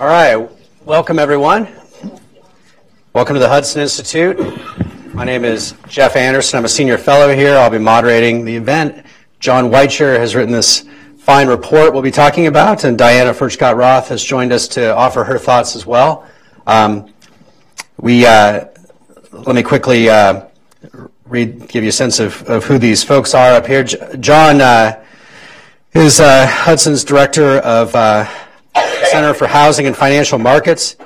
All right, welcome everyone. Welcome to the Hudson Institute. My name is Jeff Anderson. I'm a senior fellow here. I'll be moderating the event. John Weicher has written this fine report we'll be talking about, and Diana Furchtgott Roth has joined us to offer her thoughts as well. Um, we uh, let me quickly uh, read, give you a sense of, of who these folks are up here. John uh, is uh, Hudson's director of uh, Center for Housing and Financial Markets.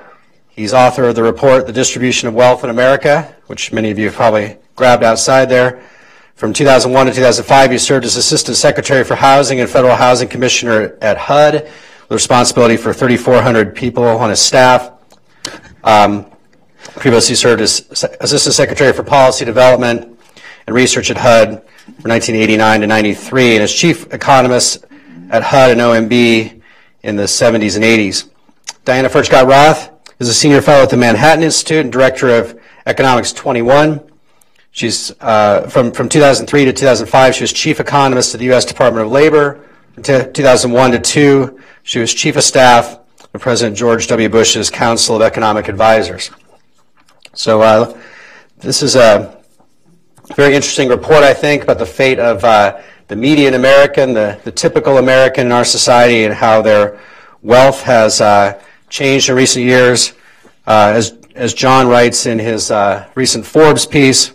He's author of the report, The Distribution of Wealth in America, which many of you have probably grabbed outside there. From 2001 to 2005, he served as Assistant Secretary for Housing and Federal Housing Commissioner at HUD, with responsibility for 3,400 people on his staff. Um, previously served as Assistant Secretary for Policy Development and Research at HUD from 1989 to 93, and as Chief Economist at HUD and OMB in the 70s and 80s. Diana Furchtgott Roth is a senior fellow at the Manhattan Institute and director of Economics 21. She's uh, from from 2003 to 2005. She was chief economist at the U.S. Department of Labor. From 2001 to 2, she was chief of staff of President George W. Bush's Council of Economic Advisors. So uh, this is a very interesting report, I think, about the fate of uh, the median American, the, the typical American in our society, and how their wealth has uh, changed in recent years. Uh, as, as John writes in his uh, recent Forbes piece,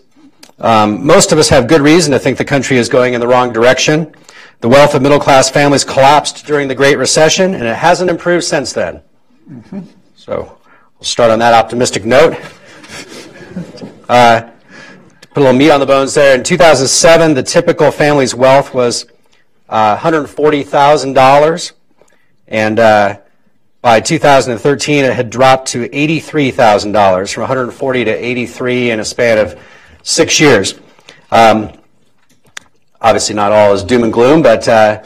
um, most of us have good reason to think the country is going in the wrong direction. The wealth of middle class families collapsed during the Great Recession, and it hasn't improved since then. Mm-hmm. So we'll start on that optimistic note. Put a little meat on the bones there. In 2007, the typical family's wealth was uh, $140,000, and uh, by 2013, it had dropped to $83,000, from 140 to 83 in a span of six years. Um, obviously, not all is doom and gloom, but uh,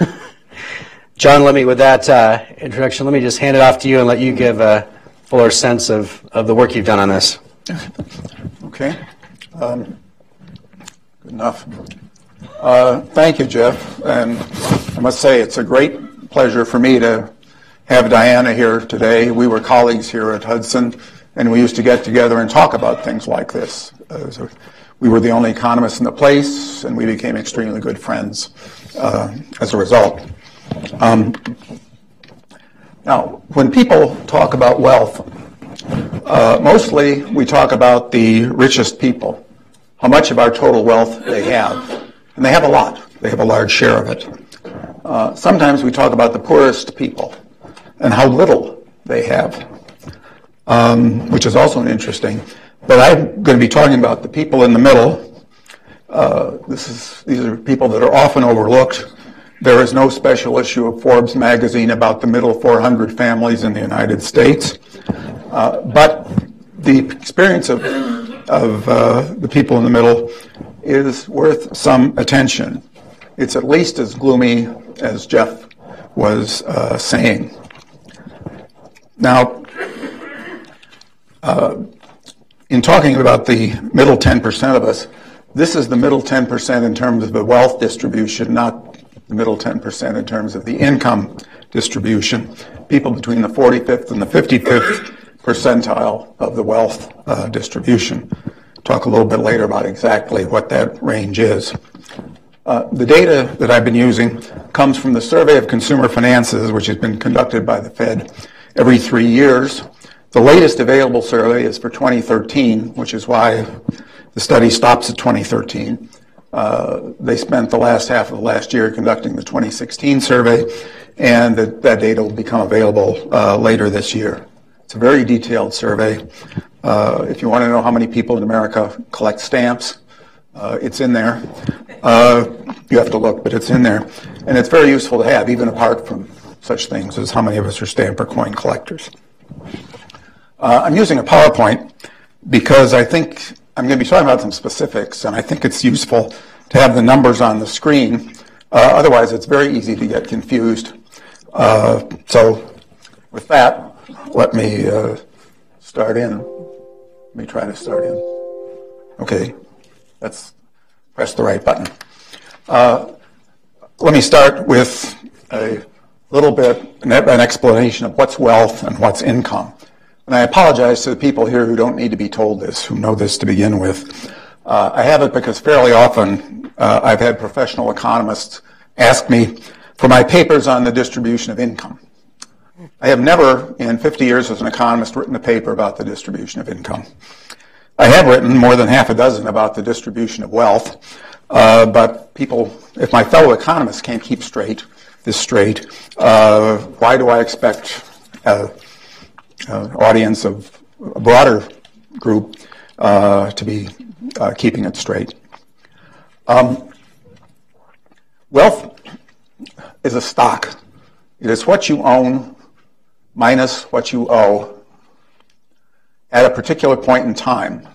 John, let me, with that uh, introduction, let me just hand it off to you and let you give a fuller sense of, of the work you've done on this. Okay. Um, good enough. Uh, thank you, Jeff. And I must say, it's a great pleasure for me to have Diana here today. We were colleagues here at Hudson, and we used to get together and talk about things like this. Uh, so we were the only economists in the place, and we became extremely good friends uh, as a result. Um, now, when people talk about wealth, uh, mostly we talk about the richest people, how much of our total wealth they have. And they have a lot, they have a large share of it. Uh, sometimes we talk about the poorest people and how little they have, um, which is also interesting. But I'm going to be talking about the people in the middle. Uh, this is, these are people that are often overlooked. There is no special issue of Forbes magazine about the middle 400 families in the United States. Uh, but the experience of, of uh, the people in the middle is worth some attention. It's at least as gloomy as Jeff was uh, saying. Now, uh, in talking about the middle 10% of us, this is the middle 10% in terms of the wealth distribution, not the middle 10% in terms of the income distribution. People between the 45th and the 55th percentile of the wealth uh, distribution. Talk a little bit later about exactly what that range is. Uh, the data that I've been using comes from the Survey of Consumer Finances, which has been conducted by the Fed every three years. The latest available survey is for 2013, which is why the study stops at 2013. Uh, they spent the last half of last year conducting the 2016 survey, and the, that data will become available uh, later this year. It's a very detailed survey. Uh, if you want to know how many people in America collect stamps, uh, it's in there. Uh, you have to look, but it's in there. And it's very useful to have, even apart from such things as how many of us are stamp or coin collectors. Uh, I'm using a PowerPoint because I think I'm going to be talking about some specifics, and I think it's useful to have the numbers on the screen. Uh, otherwise, it's very easy to get confused. Uh, so, with that, let me uh, start in. Let me try to start in. Okay, let's press the right button. Uh, let me start with a little bit an explanation of what's wealth and what's income. And I apologize to the people here who don't need to be told this, who know this to begin with. Uh, I have it because fairly often uh, I've had professional economists ask me for my papers on the distribution of income. I have never, in 50 years as an economist, written a paper about the distribution of income. I have written more than half a dozen about the distribution of wealth, uh, but people, if my fellow economists can't keep straight, this straight, uh, why do I expect an audience of a broader group uh, to be uh, keeping it straight? Um, wealth is a stock. It is what you own minus what you owe at a particular point in time.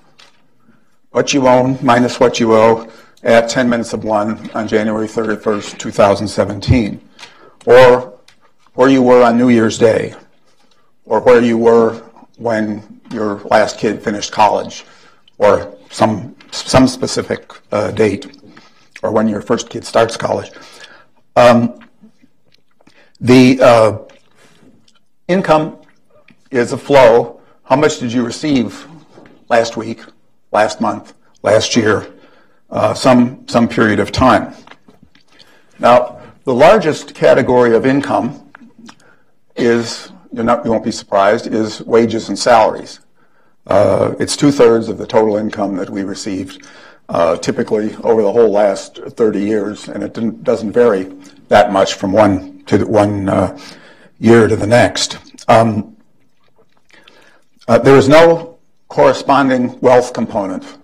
What you own minus what you owe at 10 minutes of 1 on January 31st, 2017. Or where you were on New Year's Day. Or where you were when your last kid finished college. Or some, some specific uh, date. Or when your first kid starts college. Um, the uh, income is a flow. How much did you receive last week, last month, last year, uh, some, some period of time? Now, the largest category of income is, not, you won't be surprised, is wages and salaries. Uh, it's two thirds of the total income that we received, uh, typically over the whole last 30 years, and it doesn't vary that much from one to one uh, year to the next. Um, uh, there is no corresponding wealth component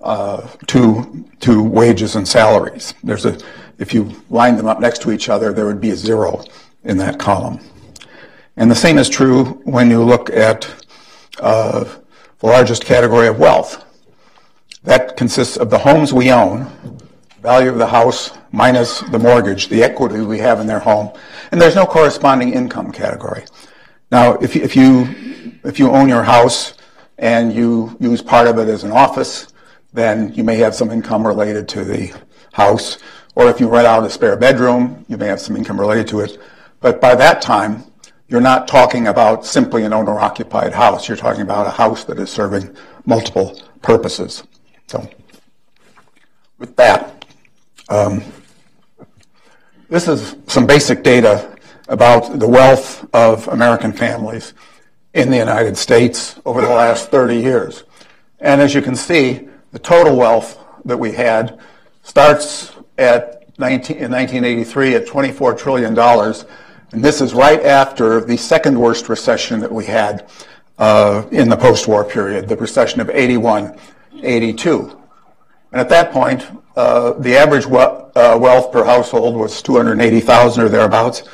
uh, to to wages and salaries. There's a if you line them up next to each other, there would be a zero in that column. And the same is true when you look at uh, the largest category of wealth. That consists of the homes we own, value of the house minus the mortgage, the equity we have in their home, and there's no corresponding income category. Now, if you, if you, if you own your house and you use part of it as an office, then you may have some income related to the house. Or if you rent out a spare bedroom, you may have some income related to it. But by that time, you're not talking about simply an owner occupied house. You're talking about a house that is serving multiple purposes. So, with that, um, this is some basic data about the wealth of American families in the United States over the last 30 years. And as you can see, the total wealth that we had starts at 19, in 1983 at $24 trillion. And this is right after the second worst recession that we had uh, in the post-war period, the recession of 81, 82. And at that point, uh, the average we- uh, wealth per household was 280,000 or thereabouts,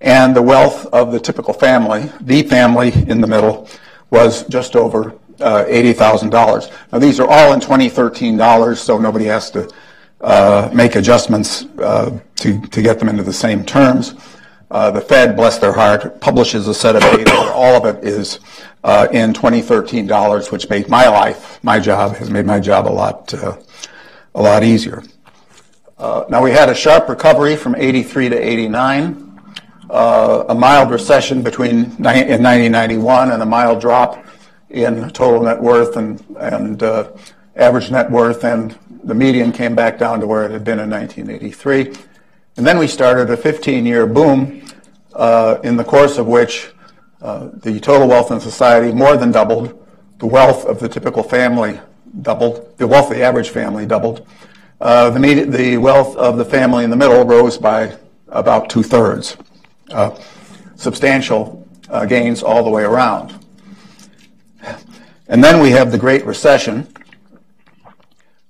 and the wealth of the typical family, the family in the middle, was just over uh, $80,000. Now these are all in 2013 dollars, so nobody has to uh, make adjustments uh, to, to get them into the same terms. Uh, the Fed, bless their heart, publishes a set of data. All of it is in 2013 dollars, which made my life, my job, has made my job a lot a lot easier. Uh, now we had a sharp recovery from 83 to 89, uh, a mild recession between in 1991 and a mild drop in total net worth and, and uh, average net worth, and the median came back down to where it had been in 1983. And then we started a 15-year boom, uh, in the course of which the total wealth in society more than doubled. The wealth of the typical family doubled. The wealth of the average family doubled. Uh, the, the, wealth of the family in the middle rose by about two thirds. Uh, substantial uh, gains all the way around. And then we have the Great Recession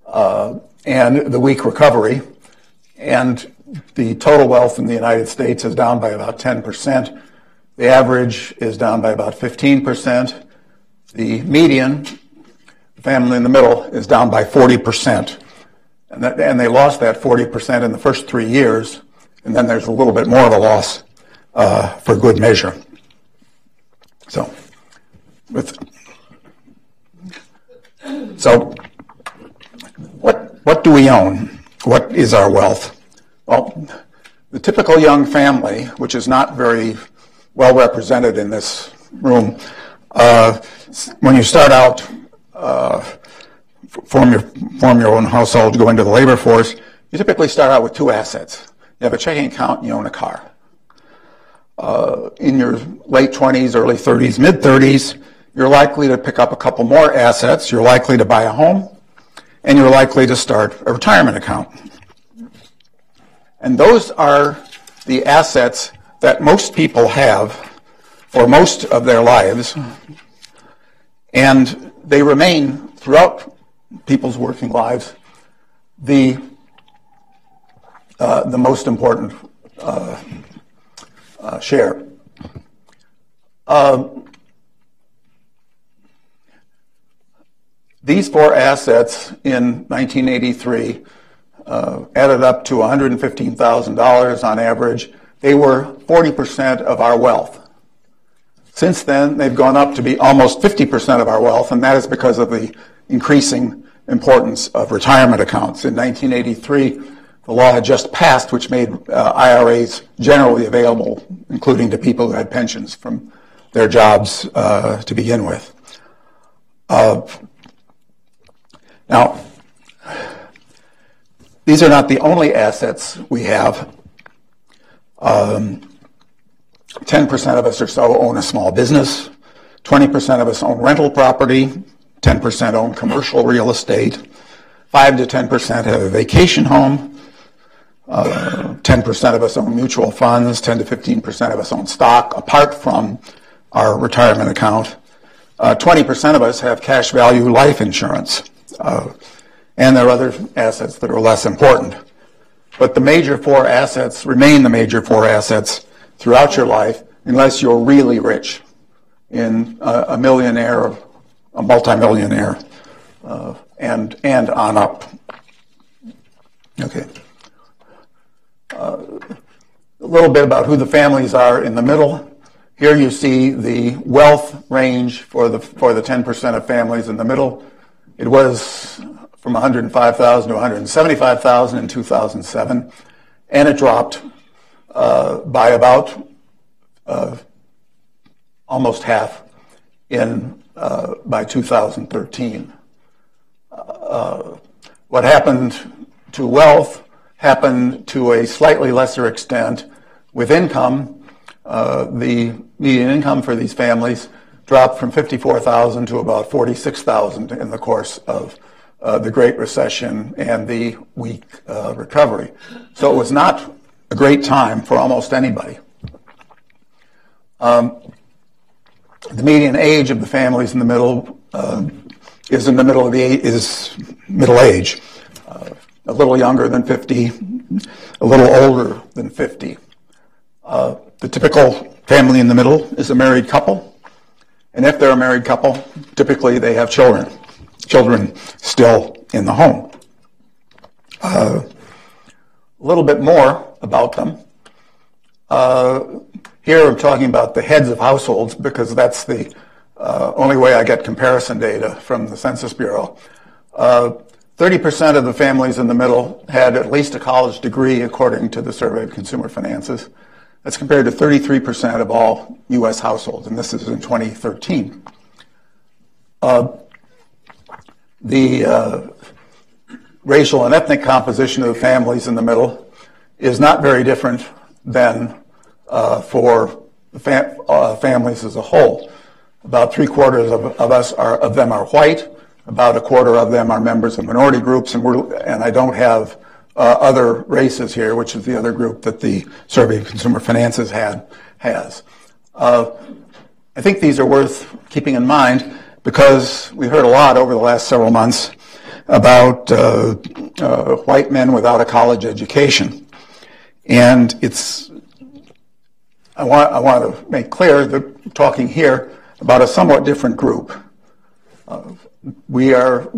uh, and the weak recovery, and the total wealth in the United States is down by about 10%. The average is down by about 15%. The median the family in the middle is down by 40%. And, that, and they lost that 40% in the first three years, and then there's a little bit more of a loss uh, for good measure. So, with so what what do we own? What is our wealth? Well, the, typical young family, which is not very well represented in this room, uh, when you start out, uh, form your form your own household, go into the labor force, you typically start out with two assets. You have a checking account and you own a car. Uh, in your late 20s, early 30s, mid 30s, you're likely to pick up a couple more assets. You're likely to buy a home, and you're likely to start a retirement account. And those are the assets that most people have for most of their lives, and they remain throughout people's working lives the uh, the most important uh, uh, share. Um, these four assets in 1983 uh, added up to $115,000 on average. They were 40% of our wealth. Since then, they've gone up to be almost 50% of our wealth, and that is because of the increasing importance of retirement accounts. In 1983, the law had just passed, which made uh, IRAs generally available, including to people who had pensions from their jobs uh, to begin with. Uh, now, these are not the only assets we have. Um, 10% of us or so own a small business. 20% of us own rental property. 10% own commercial real estate. 5 to 10% have a vacation home. Uh, 10% of us own mutual funds. 10 to 15% of us own stock, apart from our retirement account. Uh, 20% of us have cash value life insurance. Uh, and there are other assets that are less important. But the major four assets remain the major four assets throughout your life unless you're really rich in a, a millionaire, a multimillionaire, uh, and, and on up. Okay. Uh, a little bit about who the families are in the middle. Here you see the wealth range for the, for the 10% of families in the middle. It was from 105,000 to 175,000 in 2007, and it dropped uh, by about uh, almost half in uh, by 2013. Uh, what happened to wealth happened to a slightly lesser extent with income. Uh, the median income for these families dropped from 54,000 to about 46,000 in the course of the Great Recession and the weak uh, recovery. So it was not a great time for almost anybody. Um, the median age of the families in the middle uh, is in the middle of the is middle age, uh, a little younger than 50, a little older than 50. Uh, the typical family in the middle is a married couple, and if they're a married couple, typically they have children children still in the home. Uh, a little bit more about them. Uh, here I'm talking about the heads of households because that's the uh, only way I get comparison data from the Census Bureau. 30% uh, of the families in the middle had at least a college degree according to the Survey of Consumer Finances. That's compared to 33% of all U.S. households, and this is in 2013. Uh, the uh, racial and ethnic composition of the families in the middle is not very different than uh, for fam- uh, families as a whole. About three quarters of, of us are of them are white. About a quarter of them are members of minority groups, and we're and I don't have uh, other races here, which is the other group that the Survey of Consumer Finances had has. Uh, I think these are worth keeping in mind because we heard a lot over the last several months about uh, uh, white men without a college education. And it's, I want, I want to make clear that talking here about a somewhat different group. Uh, we are,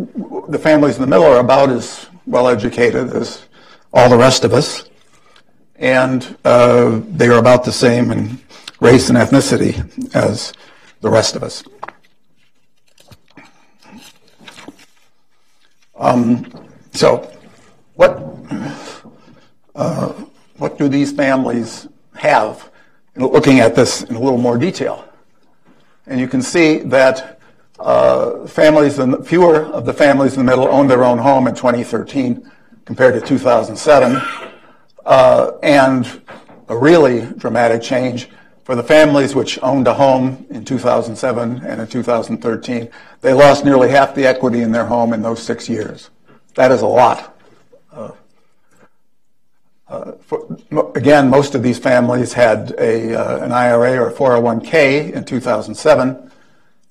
the families in the middle are about as well educated as all the rest of us. And uh, they are about the same in race and ethnicity as the rest of us. So, what uh, what do these families have? Looking at this in a little more detail. And you can see that uh, families, in, fewer of the families in the middle owned their own home in 2013 compared to 2007. Uh, and a really dramatic change for the families which owned a home in 2007 and in 2013. They lost nearly half the equity in their home in those six years. That is a lot. Uh, uh, for, again, most of these families had a, uh, an IRA or 401k in 2007.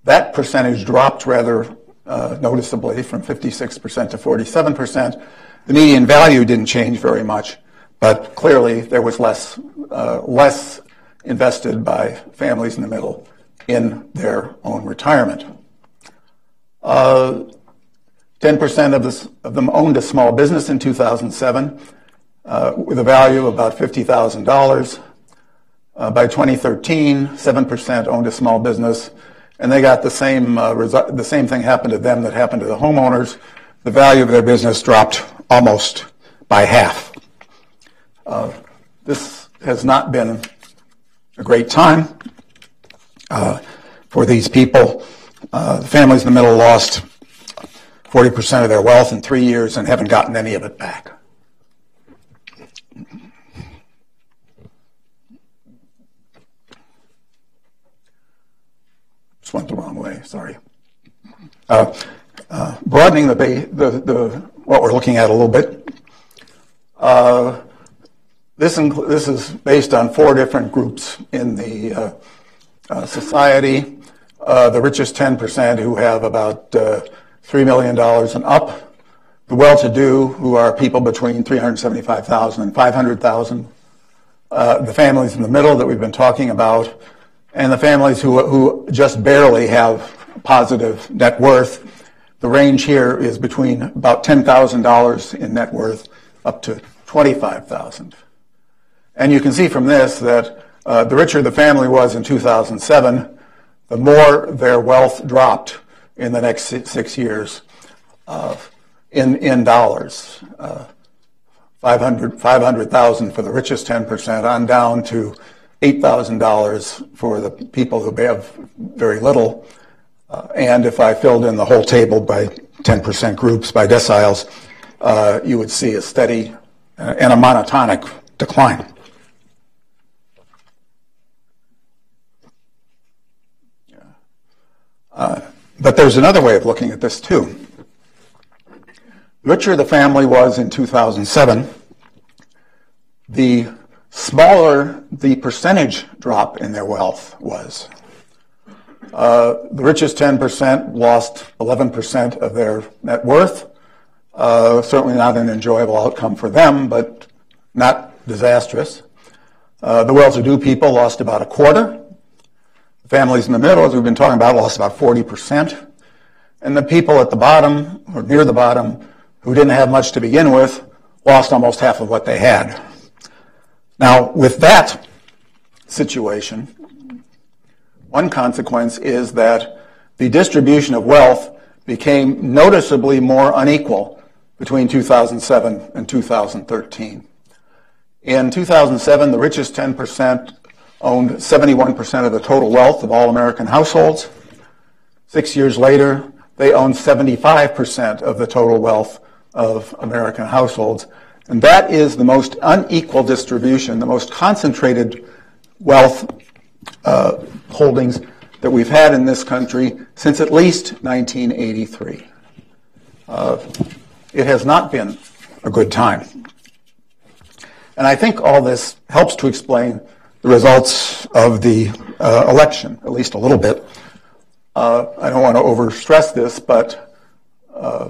That percentage dropped rather uh, noticeably from 56% to 47%. The median value didn't change very much, but clearly there was less, uh, less invested by families in the middle in their own retirement. Uh, 10% of, this, of, them owned a small business in 2007 uh, with a value of about $50,000. Uh, by 2013, 7% owned a small business, and they got the same, uh, resu- the same thing happened to them that happened to the homeowners. The value of their business dropped almost by half. Uh, this has not been a great time uh, for these people. Uh, the families in the middle lost 40% of their wealth in three years and haven't gotten any of it back. Just went the wrong way, sorry. Uh, uh, broadening the, the, the, what we're looking at a little bit. Uh, this, this is based on four different groups in the uh, uh, society. Uh, the richest 10% who have about $3 million and up. The well-to-do who are people between 375,000 and 500,000. the families in the middle that we've been talking about. And the families who, who just barely have positive net worth. The range here is between about $10,000 in net worth up to 25,000. And you can see from this that uh, the richer the family was in 2007, the more their wealth dropped in the next six years uh, in, in dollars. Uh, 500, 500,000 for the richest 10% on down to $8,000 for the people who have very little. Uh, and if I filled in the whole table by 10% groups, by deciles, uh, you would see a steady uh, and a monotonic decline. Uh, but there's another way of looking at this too. Richer the family was in 2007, the smaller the percentage drop in their wealth was. Uh, the richest 10% lost 11% of their net worth. Uh, certainly not an enjoyable outcome for them, but not disastrous. Uh, the well-to-do people lost about a quarter. Families in the middle, as we've been talking about, lost about 40%. And the people at the bottom, or near the bottom, who didn't have much to begin with, lost almost half of what they had. Now, with that situation, one consequence is that the distribution of wealth became noticeably more unequal between 2007 and 2013. In 2007, the richest 10% owned 71% of the total wealth of all American households. Six years later, they owned 75% of the total wealth of American households. And that is the most unequal distribution, the most concentrated wealth uh, holdings that we've had in this country since at least 1983. Uh, it has not been a good time. And I think all this helps to explain the results of the uh, election, at least a little bit. Uh, I don't want to overstress this, but uh,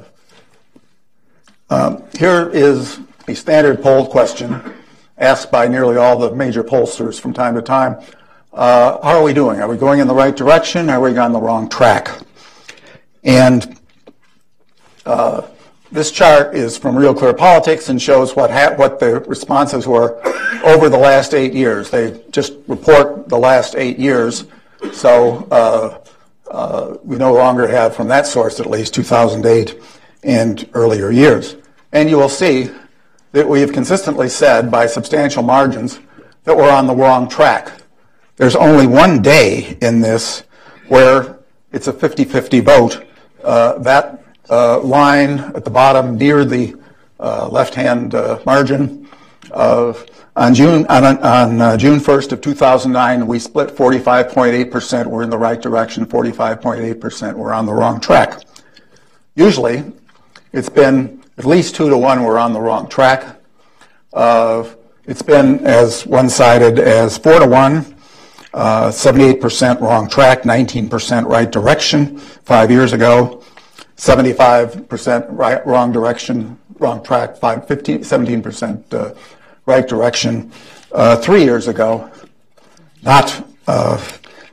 um, here is a standard poll question asked by nearly all the major pollsters from time to time. Uh, how are we doing? Are we going in the right direction? Are we on the wrong track? And uh, this chart is from Real Clear Politics and shows what ha- what the responses were over the last eight years. They just report the last eight years, so uh, uh, we no longer have, from that source at least, 2008 and earlier years. And you will see that we have consistently said by substantial margins that we're on the wrong track. There's only one day in this where it's a 50 50 vote. Uh, that line at the bottom near the uh, left hand uh, margin of on June on, on uh, June 1st of 2009, we split 45.8 percent. We're in the right direction. 45.8 percent. We're on the wrong track. Usually, it's been at least two to one. We're on the wrong track. Uh, it's been as one-sided as four to one. Uh, 78% wrong track, 19% right direction five years ago, 75% right, wrong direction, wrong track, five, 15, 17% uh, right direction uh, three years ago. Not, uh,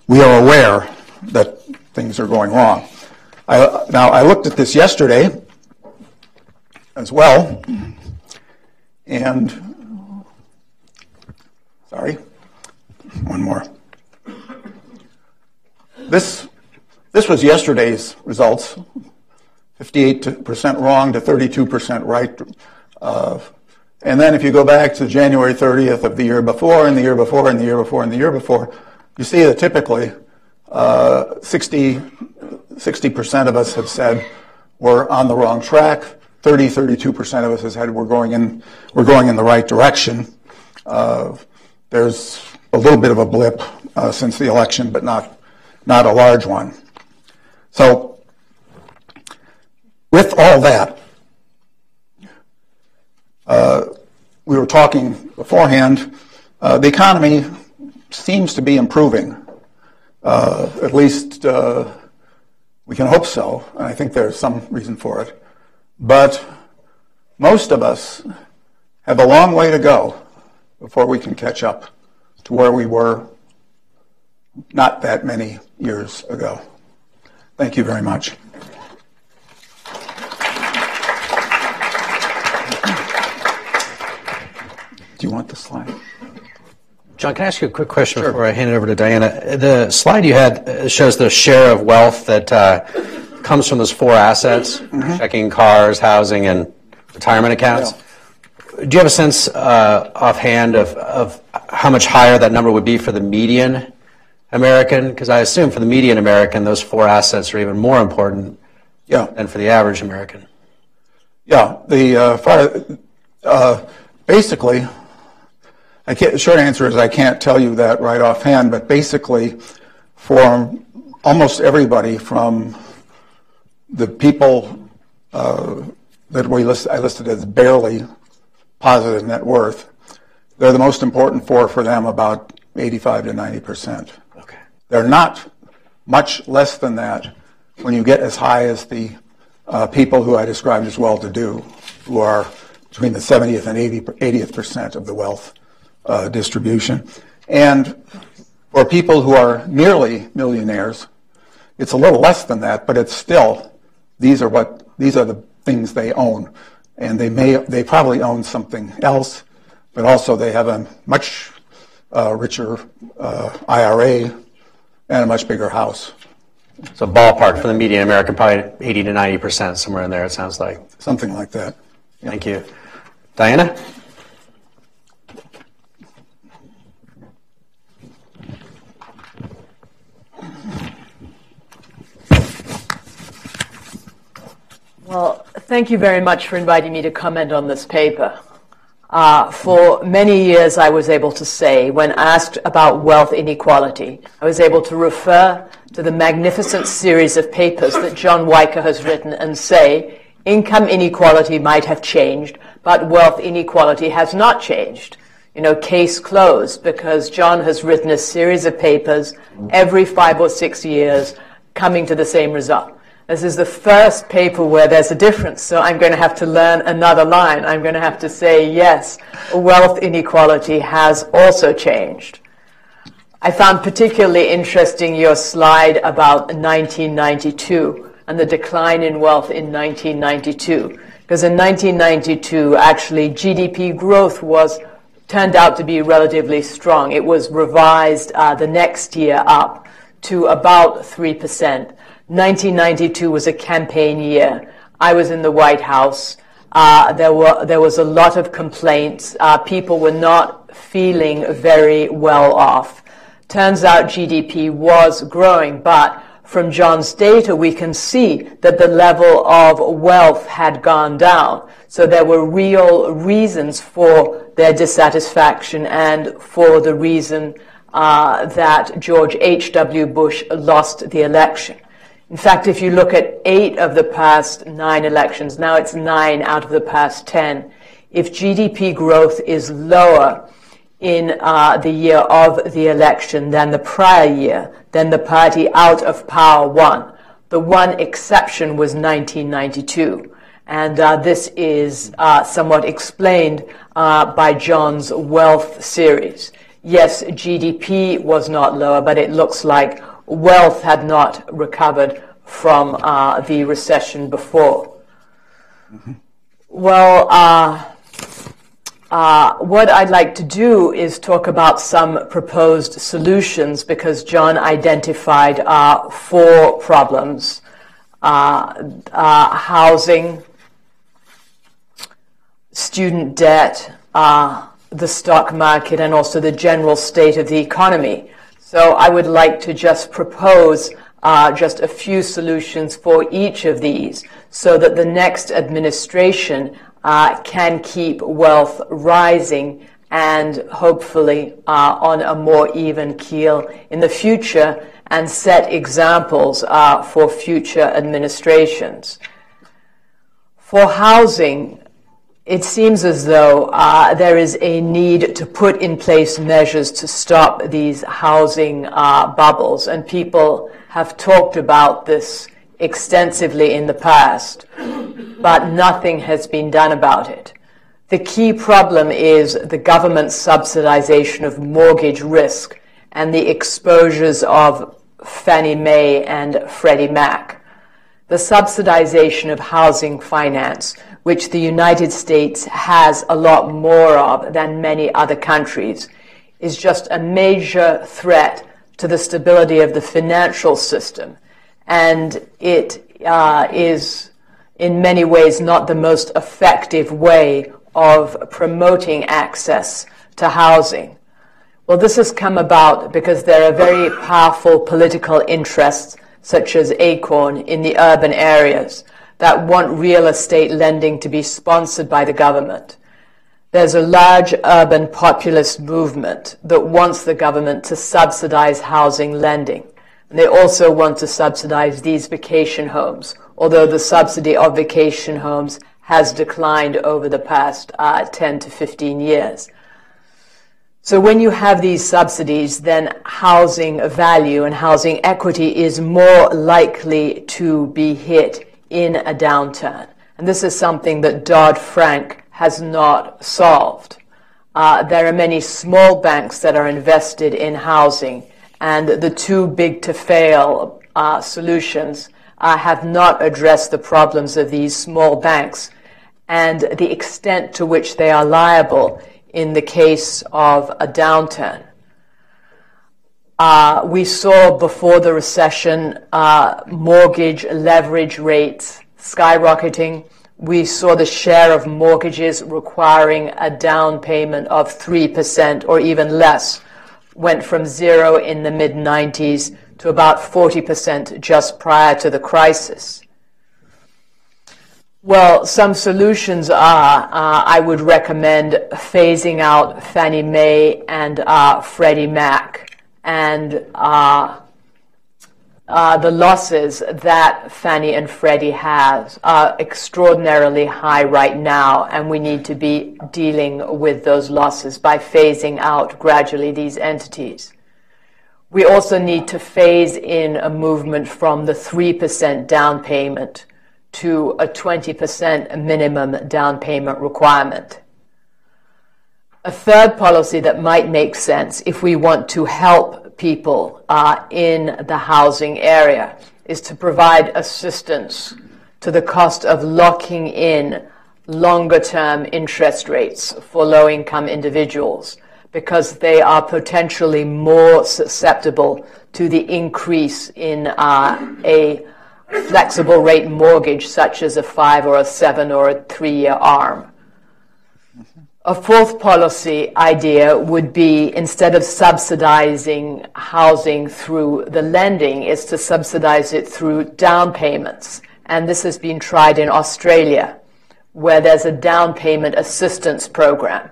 we are aware that things are going wrong. I, now, I looked at this yesterday as well, and sorry, one more. This, this was yesterday's results 58% wrong to 32% right. Uh, and then if you go back to January 30th of the year before, and the year before, and the year before, and the year before, you see that typically uh, 60, 60% of us have said we're on the wrong track. 30, 32% of us have said we're going in, we're going in the right direction. Uh, there's a little bit of a blip uh, since the election, but not, not a large one. So, with all that, uh, we were talking beforehand, uh, the economy seems to be improving. Uh, at least uh, we can hope so, and I think there's some reason for it. But most of us have a long way to go before we can catch up to where we were not that many years ago. Thank you very much. Do you want the slide? John, can I ask you a quick question sure. before I hand it over to Diana? The slide you had uh, shows the share of wealth that uh, comes from those four assets mm-hmm. checking, cars, housing, and retirement accounts. Yeah. Do you have a sense uh, offhand of, of how much higher that number would be for the median American? Because I assume for the median American, those four assets are even more important yeah. than for the average American. Yeah, the uh, uh, basically I can't, short answer is I can't tell you that right offhand, but basically, for almost everybody from the people uh, that we list, I listed as barely positive net worth, they're the most important for for them about 85 to 90 percent. Okay. They're not much less than that when you get as high as the uh, people who I described as well-to-do, who are between the 70th and 80, 80th percent of the wealth uh, distribution. And for people who are nearly millionaires, it's a little less than that, but it's still these are what these are the things they own, and they may they probably own something else, but also they have a much uh, richer uh, IRA and a much bigger house. So ballpark for the median American, probably 80 to 90 percent, somewhere in there. It sounds like something like that. Thank you, Diana. Well, thank you very much for inviting me to comment on this paper. Uh, for many years, I was able to say, when asked about wealth inequality, I was able to refer to the magnificent series of papers that John Weicher has written and say, income inequality might have changed, but wealth inequality has not changed. You know, case closed, because John has written a series of papers every five or six years coming to the same result. This is the first paper where there's a difference, so I'm going to have to learn another line. I'm going to have to say, yes, wealth inequality has also changed. I found particularly interesting your slide about 1992 and the decline in wealth in 1992. Because in 1992, actually, GDP growth was turned out to be relatively strong. It was revised uh, the next year up to about 3%. 1992 was a campaign year. I was in the White House. uh, there, were, there was a lot of complaints. Uh, people were not feeling very well off. Turns out GDP was growing, but from John's data, we can see that the level of wealth had gone down. So there were real reasons for their dissatisfaction and for the reason uh, that George H.W. Bush lost the election. In fact, if you look at eight of the past nine elections, now it's nine out of the past ten, if GDP growth is lower in uh, the year of the election than the prior year, then the party out of power won. The one exception was 1992. And uh, this is uh, somewhat explained uh, by John's wealth series. Yes, GDP was not lower, but it looks like wealth had not recovered from uh, the recession before. Mm-hmm. Well, uh, uh, what I'd like to do is talk about some proposed solutions because John identified uh, four problems uh, uh housing, student debt, the stock market and also the general state of the economy. So I would like to just propose uh, just a few solutions for each of these so that the next administration uh, can keep wealth rising and hopefully uh, on a more even keel in the future and set examples uh, for future administrations. For housing, it seems as though uh, there is a need to put in place measures to stop these housing uh, bubbles, and people have talked about this extensively in the past, but nothing has been done about it. The key problem is the government subsidization of mortgage risk and the exposures of Fannie Mae and Freddie Mac. The subsidization of housing finance which the United States has a lot more of than many other countries, is just a major threat to the stability of the financial system. And it uh, is, in many ways, not the most effective way of promoting access to housing. Well, this has come about because there are very powerful political interests, such as Acorn, in the urban areas that want real estate lending to be sponsored by the government. There's a large urban populist movement that wants the government to subsidize housing lending. And they also want to subsidize these vacation homes, although the subsidy of vacation homes has declined over the past uh, 10 to 15 years. So when you have these subsidies, then housing value and housing equity is more likely to be hit in a downturn. And this is something that Dodd Frank has not solved. Uh, there are many small banks that are invested in housing, and the too big to fail uh, solutions uh, have not addressed the problems of these small banks and the extent to which they are liable in the case of a downturn. Uh, we saw before the recession uh, mortgage leverage rates skyrocketing. We saw the share of mortgages requiring a down payment of 3% or even less went from zero in the mid 90s to about 40% just prior to the crisis. Well, some solutions are uh, I would recommend phasing out Fannie Mae and uh, Freddie Mac and uh, uh, the losses that Fannie and Freddie have are extraordinarily high right now, and we need to be dealing with those losses by phasing out gradually these entities. We also need to phase in a movement from the 3% down payment to a 20% minimum down payment requirement. A third policy that might make sense if we want to help people uh, in the housing area is to provide assistance to the cost of locking in longer term interest rates for low income individuals because they are potentially more susceptible to the increase in uh, a flexible rate mortgage, such as a five or a seven or a three year ARM. A fourth policy idea would be instead of subsidizing housing through the lending, is to subsidize it through down payments. And this has been tried in Australia, where there's a down payment assistance program.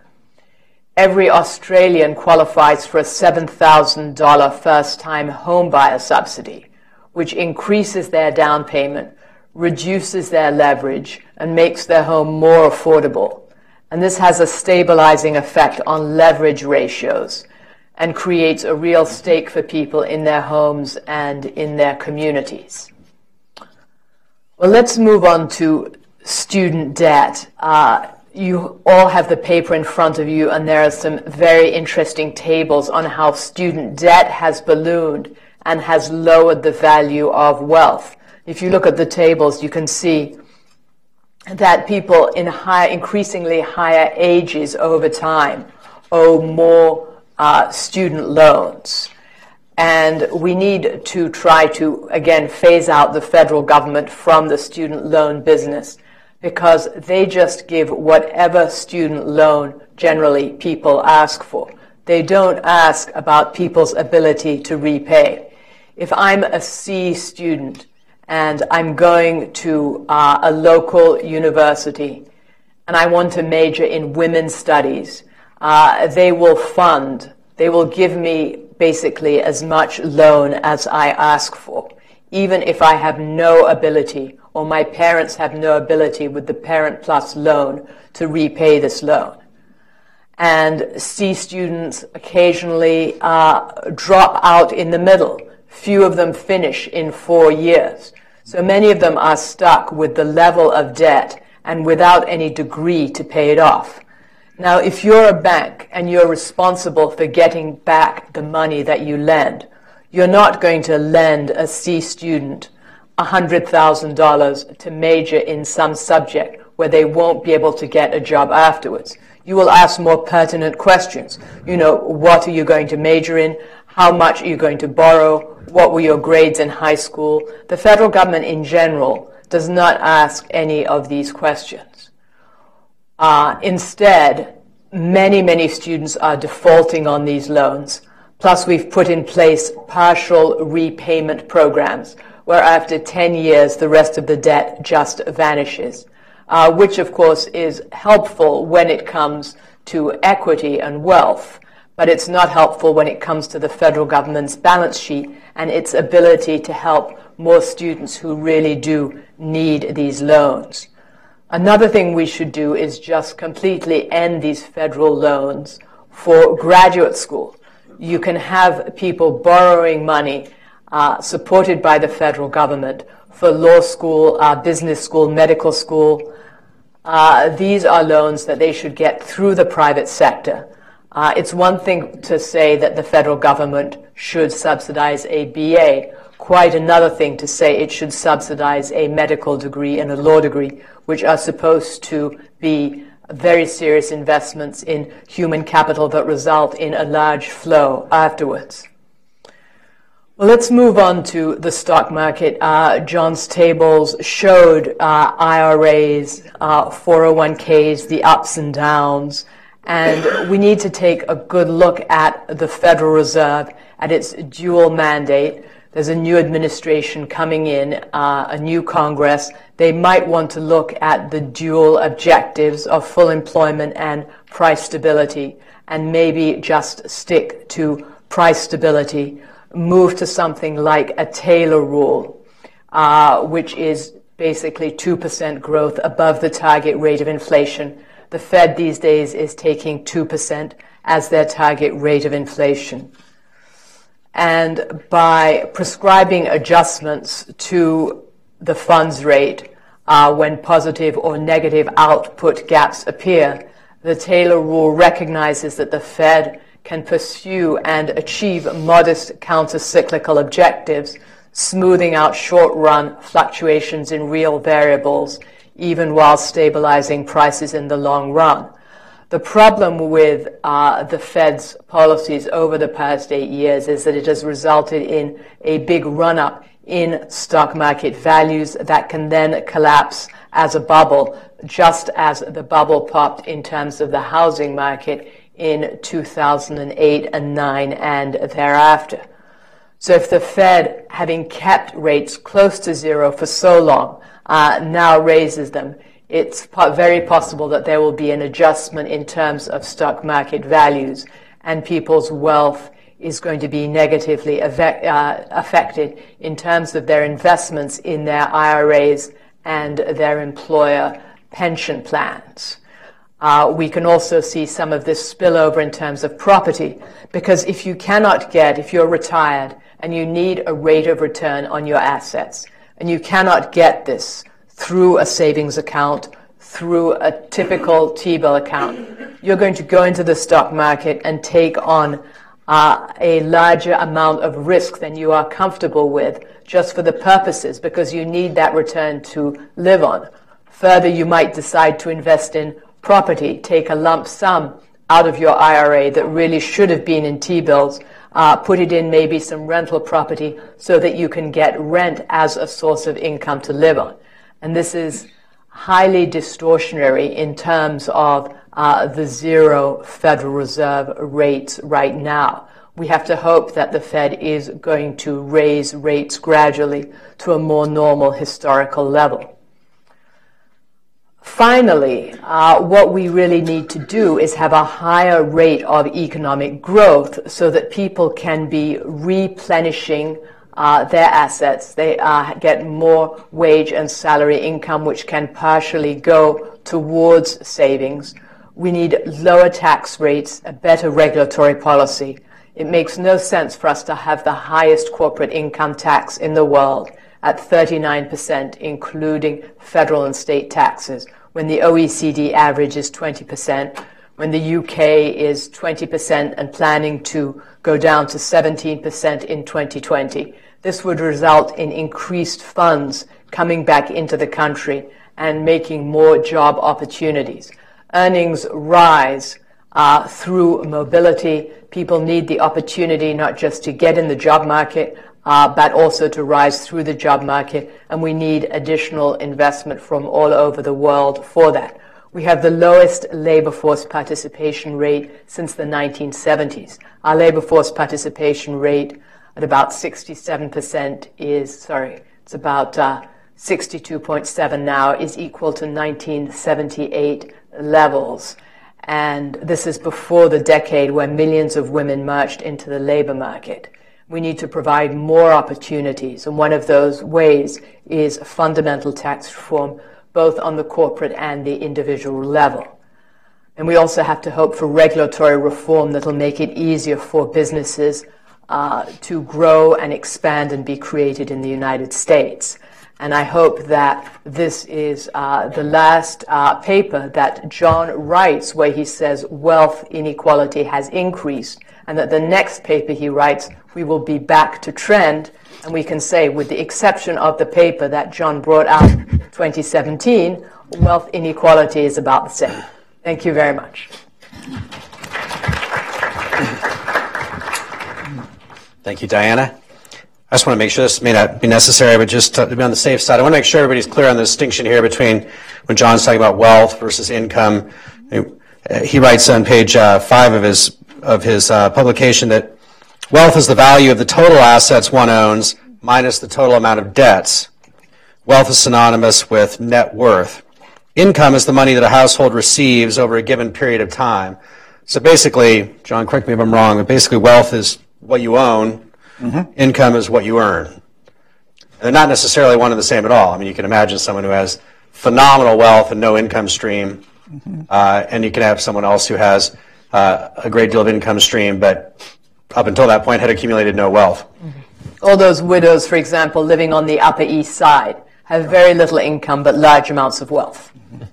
Every Australian qualifies for a $7,000 first time homebuyer subsidy, which increases their down payment, reduces their leverage, and makes their home more affordable and this has a stabilizing effect on leverage ratios and creates a real stake for people in their homes and in their communities. Well, let's move on to student debt. Uh, you all have the paper in front of you, and there are some very interesting tables on how student debt has ballooned and has lowered the value of wealth. If you look at the tables, you can see that people in high, increasingly higher ages over time owe more uh, student loans. And we need to try to, again, phase out the federal government from the student loan business because they just give whatever student loan generally people ask for. They don't ask about people's ability to repay. If I'm a C student and I'm going to uh, a local university and I want to major in women's studies, uh, they will fund, they will give me basically as much loan as I ask for, even if I have no ability or my parents have no ability with the Parent Plus loan to repay this loan. And C students occasionally uh, drop out in the middle. Few of them finish in four years. So many of them are stuck with the level of debt and without any degree to pay it off. Now, if you're a bank and you're responsible for getting back the money that you lend, you're not going to lend a C student $100,000 to major in some subject where they won't be able to get a job afterwards. You will ask more pertinent questions. You know, what are you going to major in? How much are you going to borrow? what were your grades in high school. The federal government in general does not ask any of these questions. Uh, instead, many, many students are defaulting on these loans. Plus, we've put in place partial repayment programs where after 10 years, the rest of the debt just vanishes, uh, which of course is helpful when it comes to equity and wealth but it's not helpful when it comes to the federal government's balance sheet and its ability to help more students who really do need these loans. Another thing we should do is just completely end these federal loans for graduate school. You can have people borrowing money uh, supported by the federal government for law school, uh, business school, medical school. Uh, these are loans that they should get through the private sector. Uh, it's one thing to say that the federal government should subsidize a BA, quite another thing to say it should subsidize a medical degree and a law degree, which are supposed to be very serious investments in human capital that result in a large flow afterwards. Well, let's move on to the stock market. Uh, John's tables showed uh, IRAs, uh, 401ks, the ups and downs, and we need to take a good look at the Federal Reserve, at its dual mandate. There's a new administration coming in, uh, a new Congress. They might want to look at the dual objectives of full employment and price stability, and maybe just stick to price stability, move to something like a Taylor rule, uh, which is basically 2% growth above the target rate of inflation the Fed these days is taking 2% as their target rate of inflation. And by prescribing adjustments to the funds rate uh, when positive or negative output gaps appear, the Taylor rule recognizes that the Fed can pursue and achieve modest countercyclical objectives, smoothing out short run fluctuations in real variables even while stabilizing prices in the long run. The problem with uh, the Fed's policies over the past eight years is that it has resulted in a big run up in stock market values that can then collapse as a bubble, just as the bubble popped in terms of the housing market in 2008 and 9 and thereafter. So if the Fed, having kept rates close to zero for so long, uh, now raises them, it's very possible that there will be an adjustment in terms of stock market values and people's wealth is going to be negatively uh, affected in terms of their investments in their IRAs and their employer pension plans. Uh, we can also see some of this spillover in terms of property, because if you cannot get, if you're retired and you need a rate of return on your assets, and you cannot get this through a savings account, through a typical T-bill account, you're going to go into the stock market and take on uh, a larger amount of risk than you are comfortable with just for the purposes because you need that return to live on. Further, you might decide to invest in property, take a lump sum out of your IRA that really should have been in T-bills, uh, put it in maybe some rental property so that you can get rent as a source of income to live on. And this is highly distortionary in terms of uh, the zero Federal Reserve rates right now. We have to hope that the Fed is going to raise rates gradually to a more normal historical level. Finally, uh, what we really need to do is have a higher rate of economic growth so that people can be replenishing uh, their assets. They uh, get more wage and salary income, which can partially go towards savings. We need lower tax rates, a better regulatory policy. It makes no sense for us to have the highest corporate income tax in the world at 39%, including federal and state taxes, when the OECD average is 20%, when the UK is 20% and planning to go down to 17% in 2020. This would result in increased funds coming back into the country and making more job opportunities. Earnings rise uh, through mobility. People need the opportunity not just to get in the job market, but also to rise through the job market, and we need additional investment from all over the world for that. We have the lowest labor force participation rate since the 1970s. Our labor force participation rate at about 67% is, sorry, it's about uh, 62.7 now, is equal to 1978 levels. And this is before the decade where millions of women marched into the labor market. We need to provide more opportunities, and one of those ways is fundamental tax reform, both on the corporate and the individual level. And we also have to hope for regulatory reform that'll make it easier for businesses uh, to grow and expand and be created in the United States. And I hope that this is uh, the last uh, paper that John writes where he says wealth inequality has increased, and that the next paper he writes, we will be back to trend. And we can say, with the exception of the paper that John brought out 2017, wealth inequality is about the same. Thank you very much. Thank you, Diana. I just want to make sure this may not be necessary, but just to be on the safe side, I want to make sure everybody's clear on the distinction here between when John's talking about wealth versus income. He writes on page uh, five of his of his uh, publication that wealth is the value of the total assets one owns minus the total amount of debts. Wealth is synonymous with net worth. Income is the money that a household receives over a given period of time. So basically, John, correct me if I'm wrong, but basically wealth is what you own, mm-hmm. income is what you earn. They're not necessarily one and the same at all. I mean, you can imagine someone who has phenomenal wealth and no income stream, mm-hmm. uh, and you can have someone else who has a great deal of income stream, but up until that point had accumulated no wealth. Mm-hmm. All those widows, for example, living on the Upper East Side, have very little income but large amounts of wealth. Mm-hmm.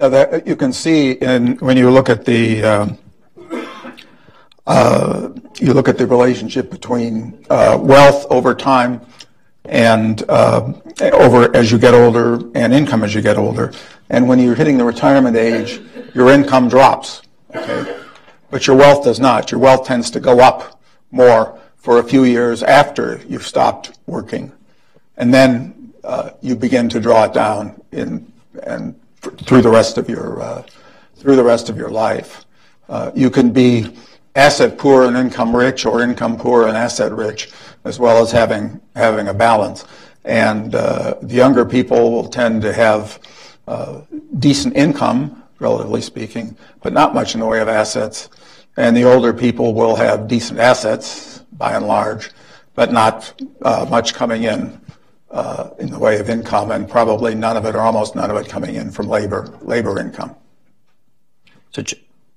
Uh, that, you can see in, when you look at the um, uh, you look at the relationship between uh, wealth over time and uh, over as you get older and income as you get older. And when you're hitting the retirement age, your income drops, okay? But your wealth does not. Your wealth tends to go up more for a few years after you've stopped working, and then uh, you begin to draw it down in and through the rest of your uh, through the rest of your life. Uh, you can be asset poor and income rich, or income poor and asset rich, as well as having having a balance. And uh, the younger people will tend to have uh, decent income, relatively speaking, but not much in the way of assets. And the older people will have decent assets, by and large, but not uh, much coming in uh, in the way of income, and probably none of it, or almost none of it, coming in from labor labor income. So,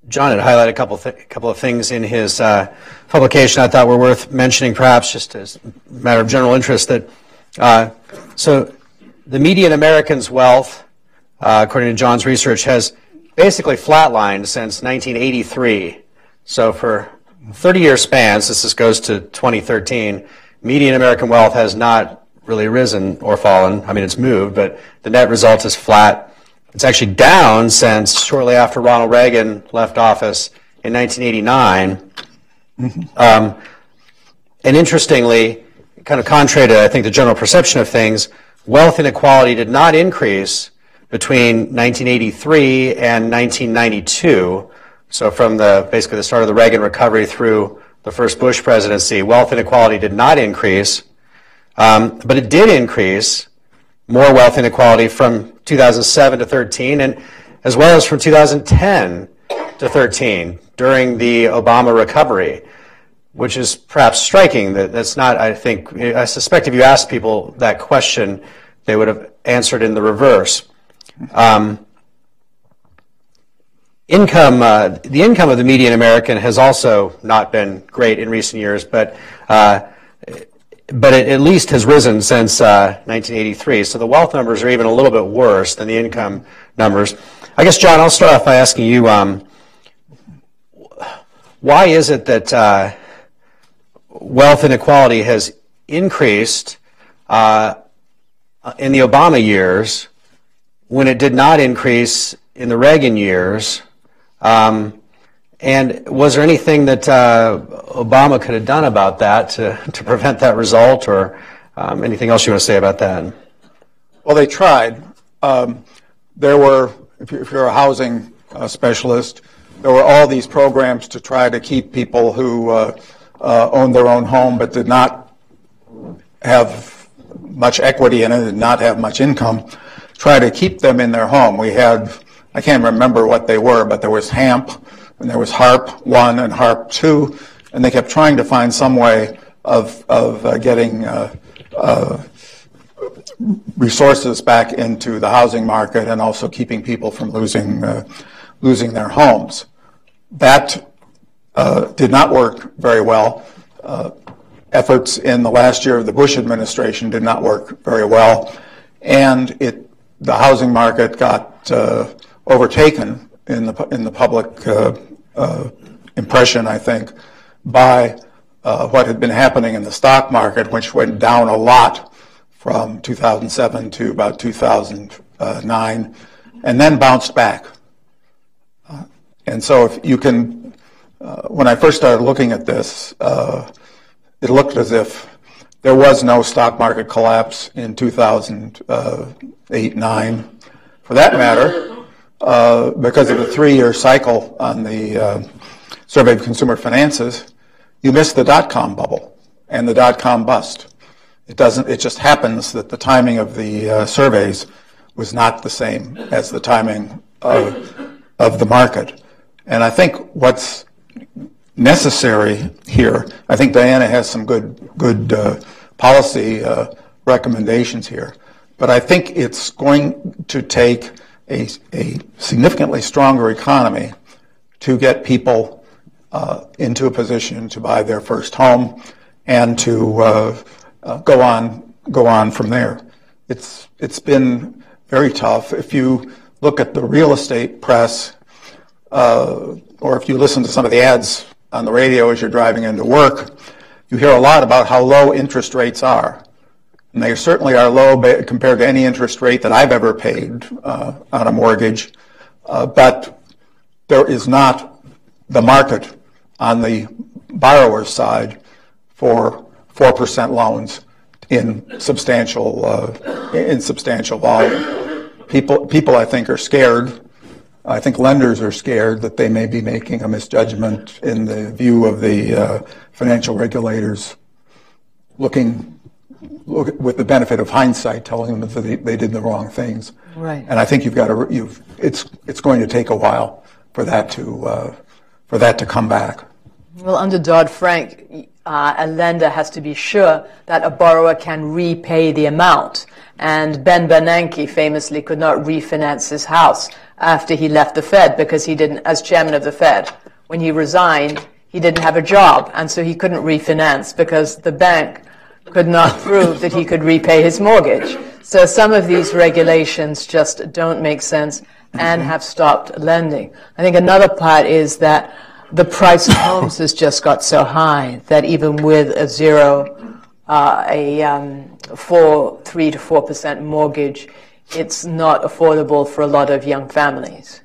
John had highlighted a couple th- couple of things in his uh, publication I thought were worth mentioning, perhaps just as a matter of general interest. That uh, so the median American's wealth, uh, according to John's research, has basically flatlined since 1983. So for 30-year spans, this goes to 2013. Median American wealth has not really risen or fallen. I mean, it's moved, but the net result is flat. It's actually down since shortly after Ronald Reagan left office in 1989. Um, and interestingly, kind of contrary to, I think, the general perception of things, wealth inequality did not increase between 1983 and 1992. So from the basically the start of the Reagan recovery through the first Bush presidency, wealth inequality did not increase. Um, but it did increase more wealth inequality from 2007 to 13, and as well as from 2010 to 13 during the Obama recovery, which is perhaps striking. That that's not. I think. I suspect if you asked people that question, they would have answered in the reverse. Um, income, uh, the income of the median American has also not been great in recent years, but. Uh, but it at least has risen since uh, 1983. So the wealth numbers are even a little bit worse than the income numbers. I guess, John, I'll start off by asking you um, why is it that uh, wealth inequality has increased uh, in the Obama years when it did not increase in the Reagan years? Um, and was there anything that uh, Obama could have done about that to, to prevent that result, or um, anything else you want to say about that? Well, they tried. Um, there were, if you're, a housing uh, specialist, there were all these programs to try to keep people who uh, uh, owned their own home but did not have much equity in it, did not have much income, try to keep them in their home. We had, I can't remember what they were, but there was HAMP, and there was HARP 1 and HARP 2, and they kept trying to find some way of, of uh, getting uh, uh, resources back into the housing market and also keeping people from losing, uh, losing their homes. That uh, did not work very well. Uh, efforts in the last year of the Bush administration did not work very well, and it, the housing market got overtaken in the, in the public uh, impression, I think, by uh, what had been happening in the stock market, which went down a lot from 2007 to about 2009, and then bounced back. Uh, and so, if you can, uh, when I first started looking at this, uh, it looked as if there was no stock market collapse in 2008 9. For that matter, uh, because of the three-year cycle on the uh, Survey of Consumer Finances, you miss the dot-com bubble and the dot-com bust. It doesn't. It just happens that the timing of the uh, surveys was not the same as the timing of, of the market. And I think what's necessary here, I think Diana has some good good uh, policy uh, recommendations here, but I think it's going to take a, a significantly stronger economy to get people uh, into a position to buy their first home and to uh, uh, go on go on from there. It's it's been very tough. If you look at the real estate press, uh, or if you listen to some of the ads on the radio as you're driving into work, you hear a lot about how low interest rates are. And they certainly are low compared to any interest rate that I've ever paid uh, on a mortgage. Uh, but there is not the market on the borrower's side for 4% loans in substantial, uh, in substantial volume. People, people, I think, are scared. I think lenders are scared that they may be making a misjudgment in the view of the uh, financial regulators looking look, with the benefit of hindsight, telling them that they, they, did the wrong things. Right. And I think you've got to you've it's it's going to take a while for that to uh, for that to come back. Well, under Dodd Frank, uh, a lender has to be sure that a borrower can repay the amount. And Ben Bernanke famously could not refinance his house after he left the Fed because he didn't, as chairman of the Fed, when he resigned, he didn't have a job, and so he couldn't refinance because the bank could not prove that he could repay his mortgage. So some of these regulations just don't make sense and have stopped lending. I think another part is that the price of homes has just got so high that even with a zero, uh, a um, four, three to four percent mortgage, it's not affordable for a lot of young families.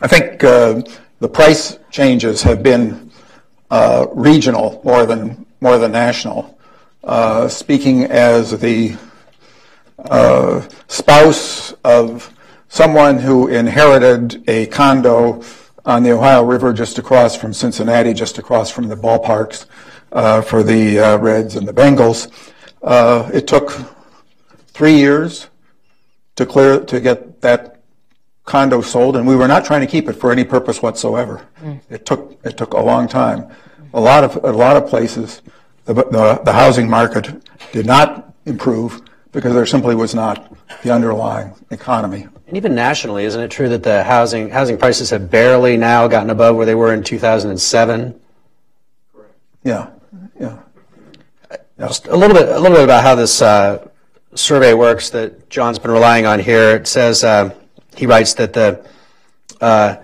I think uh, the price changes have been uh, regional more than more than national. Uh, speaking as the uh, spouse of someone who inherited a condo on the Ohio River just across from Cincinnati, just across from the ballparks uh, for the uh, Reds and the Bengals. It took three years to clear to get that condo sold, and we were not trying to keep it for any purpose whatsoever. Mm. It took it took a long time. A lot of a lot of places, the, the, the housing market did not improve because there simply was not the underlying economy. And even nationally, isn't it true that the housing housing prices have barely now gotten above where they were in 2007? Yeah, yeah. Just a little bit, a little bit about how this uh, survey works that John's been relying on here. It says uh, he writes that the uh,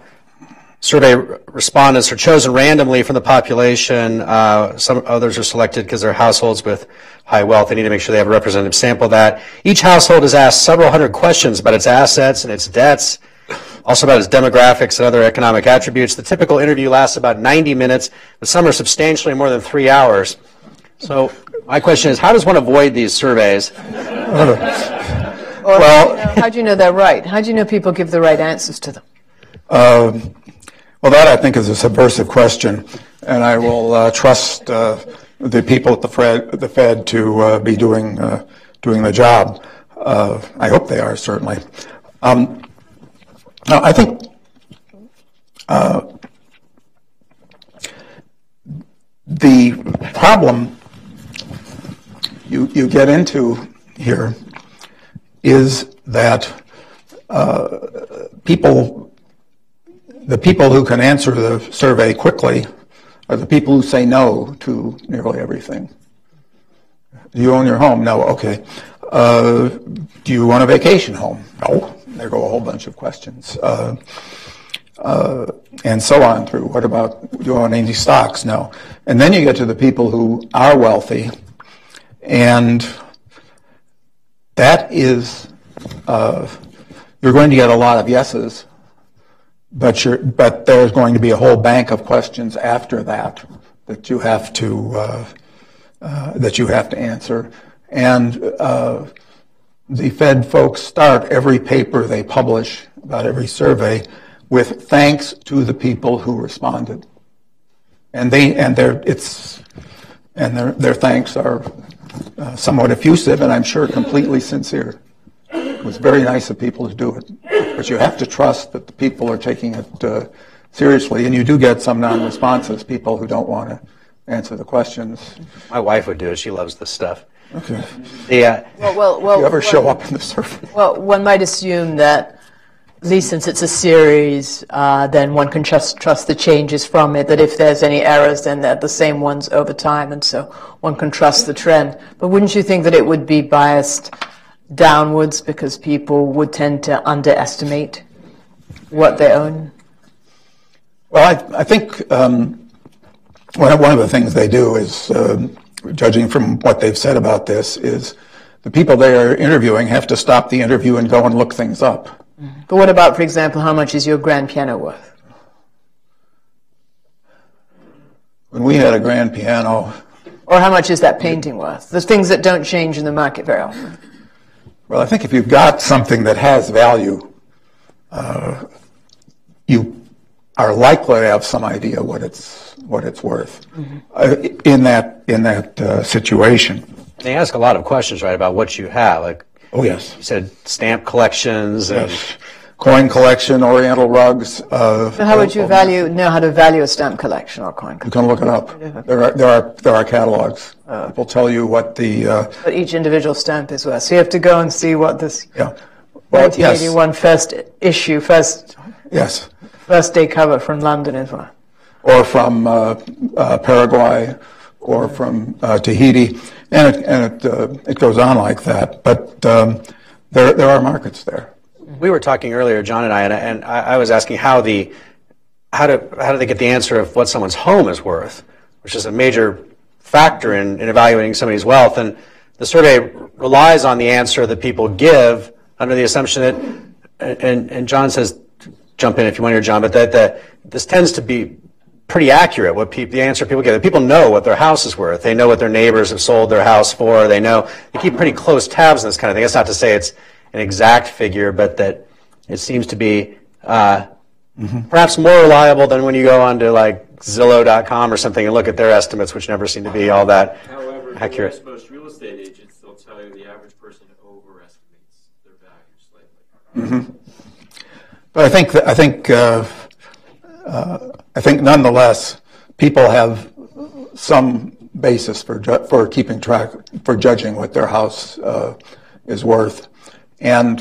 survey respondents are chosen randomly from the population. Uh, some others are selected because they're households with high wealth. They need to make sure they have a representative sample of that. Each household is asked several hundred questions about its assets and its debts, also about its demographics and other economic attributes. The typical interview lasts about 90 minutes, but some are substantially more than three hours. So my question is, how does one avoid these surveys? well, how do you know they're right? How do you know people give the right answers to them? Um, well, that I think is a subversive question, and I will uh, trust uh, the people at the Fed, the Fed to uh, be doing uh, doing the job. Uh, I hope they are certainly. Um, now, I think uh, the problem you you get into here is that people the people who can answer the survey quickly are the people who say no to nearly everything. Do you own your home? No. Okay. Uh, do you want a vacation home? No. There go a whole bunch of questions. Uh, uh, and so on through. What about do you own any stocks? No. And then you get to the people who are wealthy, and that is uh, you're going to get a lot of yeses but, but there's going to be a whole bank of questions after that that you have to uh, uh, that you have to answer. And uh, the Fed folks start every paper they publish about every survey with thanks to the people who responded. And they and their it's and their their thanks are uh, somewhat effusive and I'm sure completely sincere. It was very nice of people to do it. But you have to trust that the people are taking it uh, seriously, and you do get some non-responses, people who don't want to answer the questions. My wife would do it. She loves this stuff. Okay. The, uh, well, well, well, do you ever show up in the survey? Well, one might assume that, at least since it's a series, uh, then one can trust, trust the changes from it, that if there's any errors, then they're the same ones over time, and so one can trust the trend. But wouldn't you think that it would be biased downwards because people would tend to underestimate what they own? Well, I, I think um, one, of, one of the things they do is, uh, judging from what they've said about this, is the people they are interviewing have to stop the interview and go and look things up. But what about, for example, how much is your grand piano worth? when we had a grand piano, Or how much is that painting worth? The things that don't change in the market very often. well, I think if you've got something that has value, uh, you are likely to have some idea what it's what it's worth uh, in that in that uh, situation. They ask a lot of questions, right, about what you have. Like Oh yes, you said, stamp collections and yes. Coin collection, Oriental rugs. Uh, So how would you value know how to value a stamp collection or coin You collection? can look it up. There are there are there are catalogs. People tell you what the uh, What each individual stamp is worth. So you have to go and see what this yeah. Well, yes, 1981 first issue, first yes. first day cover from London is worth. or from uh, uh, Paraguay or from uh, Tahiti, and it, and it, uh, it goes on like that. But um, there, there are markets there. We were talking earlier, John and I, and, and I, was asking how the how do how do they get the answer of what someone's home is worth, which is a major factor in, in evaluating somebody's wealth. And the survey relies on the answer that people give under the assumption that, and, and John says, jump in if you want here, John, but that, that this tends to be pretty accurate. What people, the answer people get. people know what their house is worth. They know what their neighbors have sold their house for. They know they keep pretty close tabs on this kind of thing. That's not to say it's an exact figure, but that it seems to be uh, perhaps more reliable than when you go onto like Zillow.com or something and look at their estimates, which never seem to be all that However, accurate. ask most real estate agents, they'll tell you the average person overestimates their value slightly. But I think that, I think uh, uh, I think nonetheless, people have some basis for for keeping track for judging what their house uh, is worth, and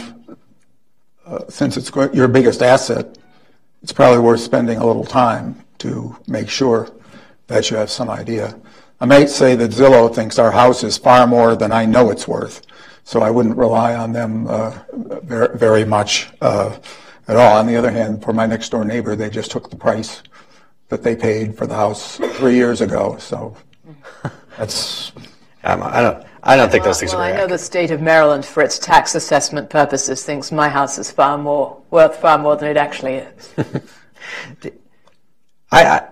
uh, since it's your biggest asset, it's probably worth spending a little time to make sure that you have some idea. I might say that Zillow thinks our house is far more than I know it's worth, so I wouldn't rely on them uh, very, very much uh, at all. On the other hand, for my next door neighbor, they just took the price that they paid for the house three years ago, so that's Um, I don't. I don't think those things well, are I know the state of Maryland, for its tax assessment purposes, thinks my house is far more worth far more than it actually is. I, I,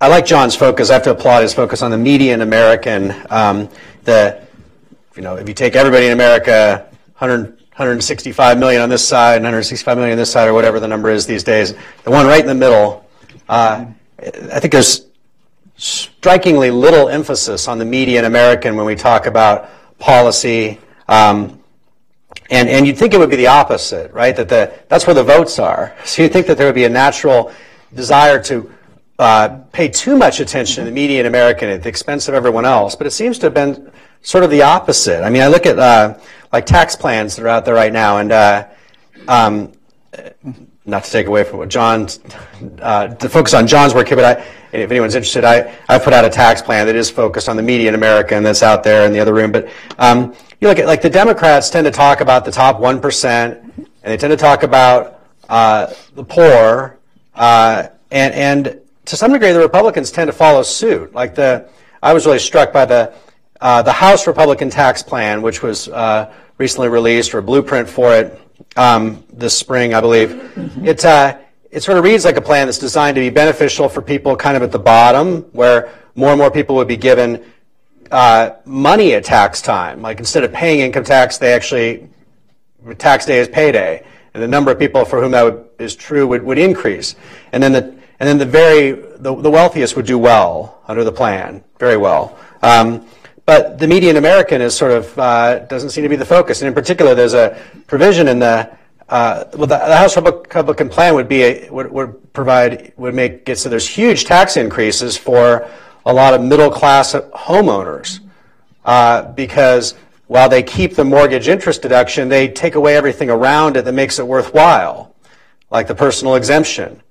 I like John's focus. I have to applaud his focus on the median American. Um, the, you know, if you take everybody in America, 100, 165 million on this side, 165 million on this side, or whatever the number is these days, the one right in the middle, uh, I think there's strikingly little emphasis on the median American when we talk about policy. Um, and, and you'd think it would be the opposite, right? That the, that's where the votes are. So you'd think that there would be a natural desire to uh, pay too much attention to the median American at the expense of everyone else. But it seems to have been sort of the opposite. I mean, I look at uh, like tax plans that are out there right now, and uh, um, not to take away from what John, uh, to focus on John's work here, but I, if anyone's interested, I, I put out a tax plan that is focused on the media median American that's out there in the other room. But um, you look at, like, the Democrats tend to talk about the top 1%, and they tend to talk about uh, the poor, uh, and, and to some degree, the Republicans tend to follow suit. Like, the, I was really struck by the, uh, the House Republican tax plan, which was uh, recently released, or a blueprint for it, um, this spring, I believe. It, uh, it sort of reads like a plan that's designed to be beneficial for people kind of at the bottom, where more and more people would be given uh, money at tax time. Like instead of paying income tax, they actually, tax day is payday. And the number of people for whom that would, is true would, would increase. And then the, and then the very, the, the wealthiest would do well under the plan, very well. Um, but the median American is sort of uh, doesn't seem to be the focus. And in particular, there's a provision in the uh, well, the, the House Republican plan would be a, would, would provide would make it so there's huge tax increases for a lot of middle class homeowners uh, because while they keep the mortgage interest deduction, they take away everything around it that makes it worthwhile, like the personal exemption.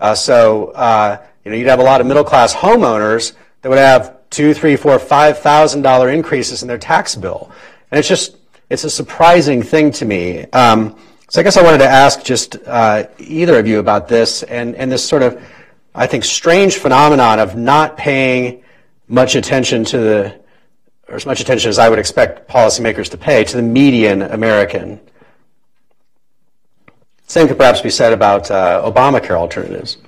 Uh, so uh, you know you'd have a lot of middle class homeowners that would have two, three, four, five thousand dollar increases in their tax bill, and it's just it's a surprising thing to me. Um, so I guess I wanted to ask just uh, either of you about this and and this sort of I think strange phenomenon of not paying much attention to the or as much attention as I would expect policymakers to pay to the median American. Same could perhaps be said about uh, Obamacare alternatives.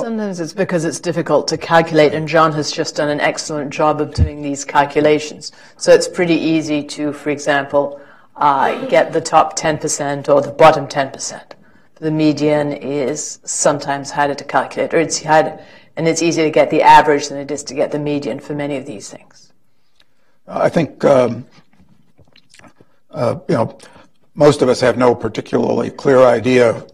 Sometimes it's because it's difficult to calculate, and John has just done an excellent job of doing these calculations. So it's pretty easy to, for example, uh, get the top 10% or the bottom 10%. The median is sometimes harder to calculate, or it's hard, and it's easier to get the average than it is to get the median for many of these things. I think, um, uh, you know, most of us have no particularly clear idea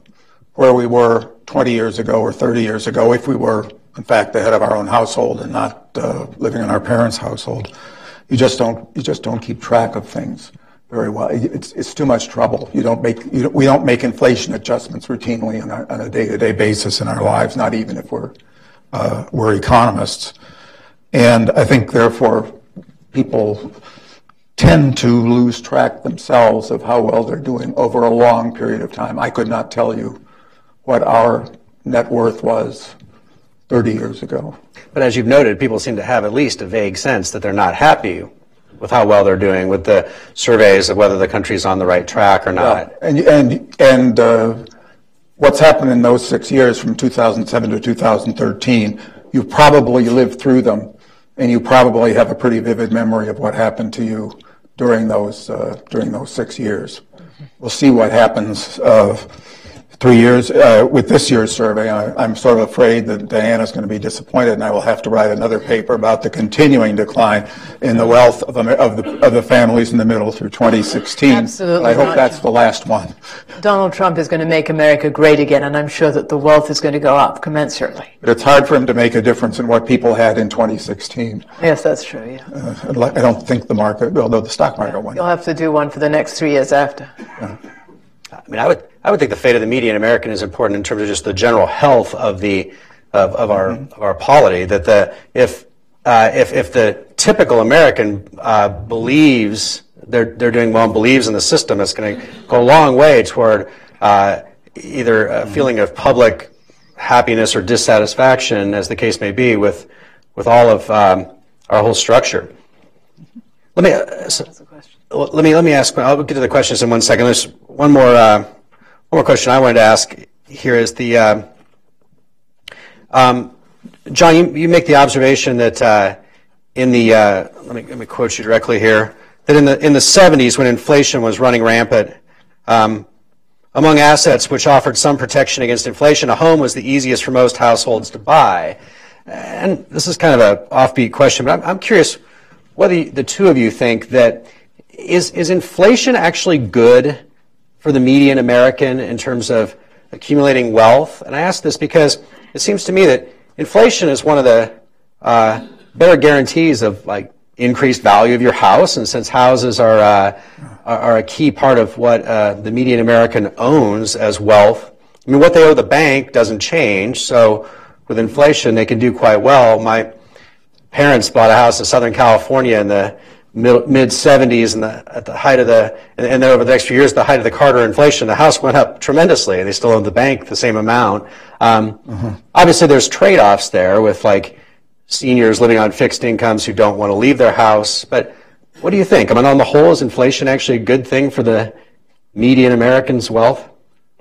where we were 20 years ago or 30 years ago if we were, in fact, the head of our own household and not uh, living in our parents' household. You just don't, you just don't keep track of things very well. It's, it's too much trouble. You don't make, you don't, we don't make inflation adjustments routinely on a, on a day-to-day basis in our lives, not even if we're, uh, we're economists. And I think, therefore, people tend to lose track themselves of how well they're doing over a long period of time. I could not tell you what our net worth was 30 years ago. But as you've noted, people seem to have at least a vague sense that they're not happy with how well they're doing with the surveys of whether the country's on the right track or not. and and and uh, what's happened in those six years from 2007 to 2013, you probably lived through them, and you probably have a pretty vivid memory of what happened to you during those uh, during those six years. We'll see what happens. Uh, three years uh, with this year's survey. I, am sort of afraid that Diana's going to be disappointed, and I will have to write another paper about the continuing decline in the wealth of, of, the, of the families in the middle through 2016. Absolutely. I hope that's the last one. Donald Trump is going to make America great again, and I'm sure that the wealth is going to go up commensurately. But it's hard for him to make a difference in what people had in 2016. Yes, that's true. Yeah. Uh, I don't think the market, although the stock market went. You'll have to do one for the next three years after. Yeah. I mean, I would I would think the fate of the median American is important in terms of just the general health of the of, of our mm-hmm. of our polity. That the if uh, if if the typical American uh, believes they're they're doing well and believes in the system, it's going to go a long way toward uh, either a mm-hmm. feeling of public happiness or dissatisfaction, as the case may be, with with all of um, our whole structure. Let me. Uh, so, let me let me ask. I'll get to the questions in one second. There's one more uh, one more question I wanted to ask here is the uh, um, John. You, you make the observation that uh, in the uh, let me let me quote you directly here that in the in the 70s when inflation was running rampant. Um, among assets which offered some protection against inflation, a home was the easiest for most households to buy. And this is kind of an offbeat question, but I'm, I'm curious whether the two of you think that is, is inflation actually good for the median American in terms of accumulating wealth? And I ask this because it seems to me that inflation is one of the uh, better guarantees of like increased value of your house, and since houses are uh, are a key part of what uh, the median American owns as wealth. I mean, what they owe the bank doesn't change, so with inflation, they can do quite well. My parents bought a house in Southern California in the mid 70s and the, at the height of the, and then over the next few years, the height of the Carter inflation, the house went up tremendously and they still owe the bank the same amount. Um, mm-hmm. Obviously, there's trade-offs there with like seniors living on fixed incomes who don't want to leave their house. But what do you think? I mean, on the whole, is inflation actually a good thing for the median American's wealth?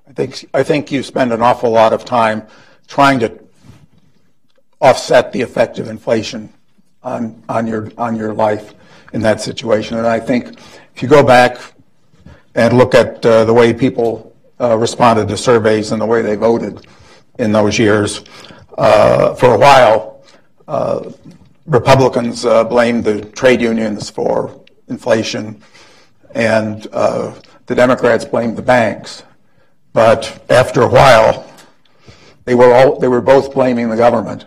I think, I think you spend an awful lot of time trying to offset the effect of inflation on, on, your, on your life in that situation. And I think if you go back and look at uh, the way people uh, responded to surveys and the way they voted in those years, uh, for a while, uh, Republicans uh, blamed the trade unions for inflation, and uh, the Democrats blamed the banks. But after a while, they were all they were both blaming the government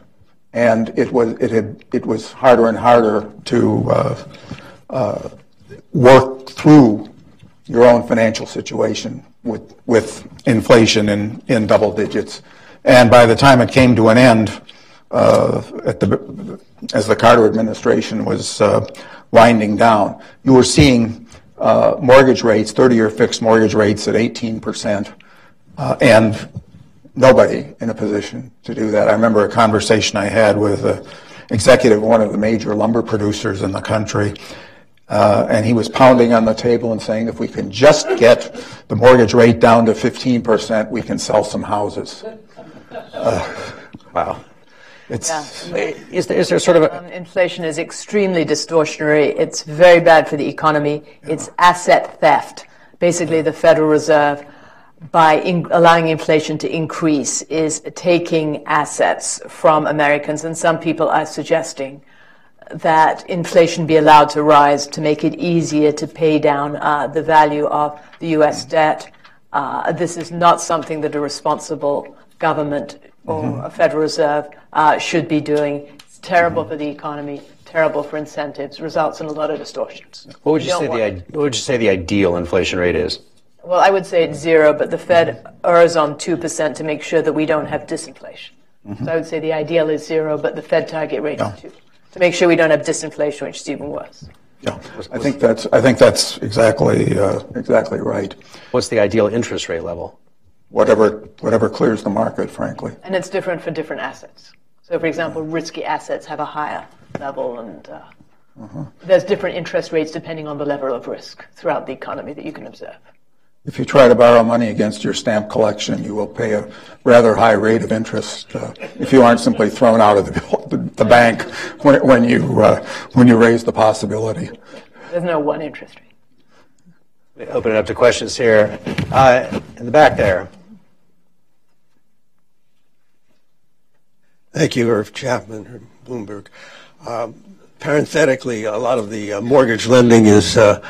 and it was it had it was harder and harder to uh, uh, work through your own financial situation with with inflation in in double digits, and by the time it came to an end, uh, at the as the Carter administration was uh, winding down, you were seeing uh, mortgage rates, 30-year fixed mortgage rates at 18 percent, uh, and nobody in a position to do that. I remember a conversation I had with an executive of one of the major lumber producers in the country. Uh, and he was pounding on the table and saying, if we can just get the mortgage rate down to 15%, we can sell some houses. Uh, Wow. It's, Yeah. Is there, is there sort of a, Um, inflation is extremely distortionary. It's very bad for the economy. It's asset theft. Basically, the Federal Reserve, by in, allowing inflation to increase, is taking assets from Americans. And some people are suggesting that inflation be allowed to rise to make it easier to pay down uh, the value of the U.S. debt. Uh, this is not something that a responsible government or a Federal Reserve uh, should be doing. It's terrible for the economy, terrible for incentives, results in a lot of distortions. what would you don't say the, what would you say the ideal inflation rate is? Well, I would say it's zero, but the Fed errs on 2% to make sure that we don't have disinflation. So I would say the ideal is zero, but the Fed target rate Yeah. is 2 to make sure we don't have disinflation, which is even worse. yeah, I think that's, I think that's exactly, uh, exactly right. What's the ideal interest rate level? Whatever, whatever clears the market, frankly. And it's different for different assets. So, for example, risky assets have a higher level, and uh, there's different interest rates depending on the level of risk throughout the economy that you can observe. If you try to borrow money against your stamp collection, you will pay a rather high rate of interest uh, if you aren't simply thrown out of the, the bank when, when you uh, when you raise the possibility. There's no one interest rate. Let me Open it up to questions here. Uh, in the back there. Thank you, Irv Chapman from Bloomberg. Um, parenthetically, a lot of the uh, mortgage lending is uh,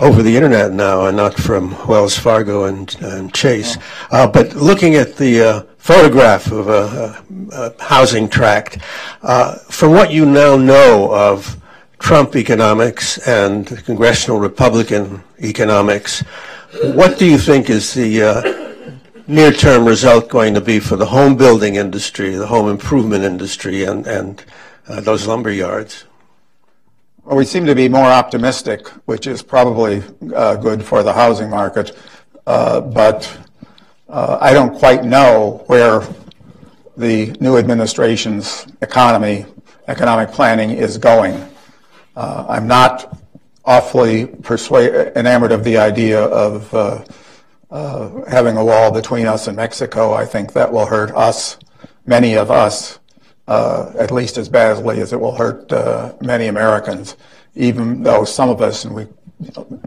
over the internet now and not from Wells Fargo and, and Chase. Uh, but looking at the uh, photograph of a, a, a housing tract, uh, from what you now know of Trump economics and congressional Republican economics, what do you think is the uh, near-term result going to be for the home building industry, the home improvement industry, and, and uh, those lumber yards? Well, we seem to be more optimistic, which is probably uh, good for the housing market. Uh, but uh, I don't quite know where the new administration's economy, economic planning is going. Uh, I'm not awfully persuaded, enamored of the idea of uh, uh, having a wall between us and Mexico. I think that will hurt us, many of us, at least as badly as it will hurt uh, many Americans, even though some of us, and we, you know,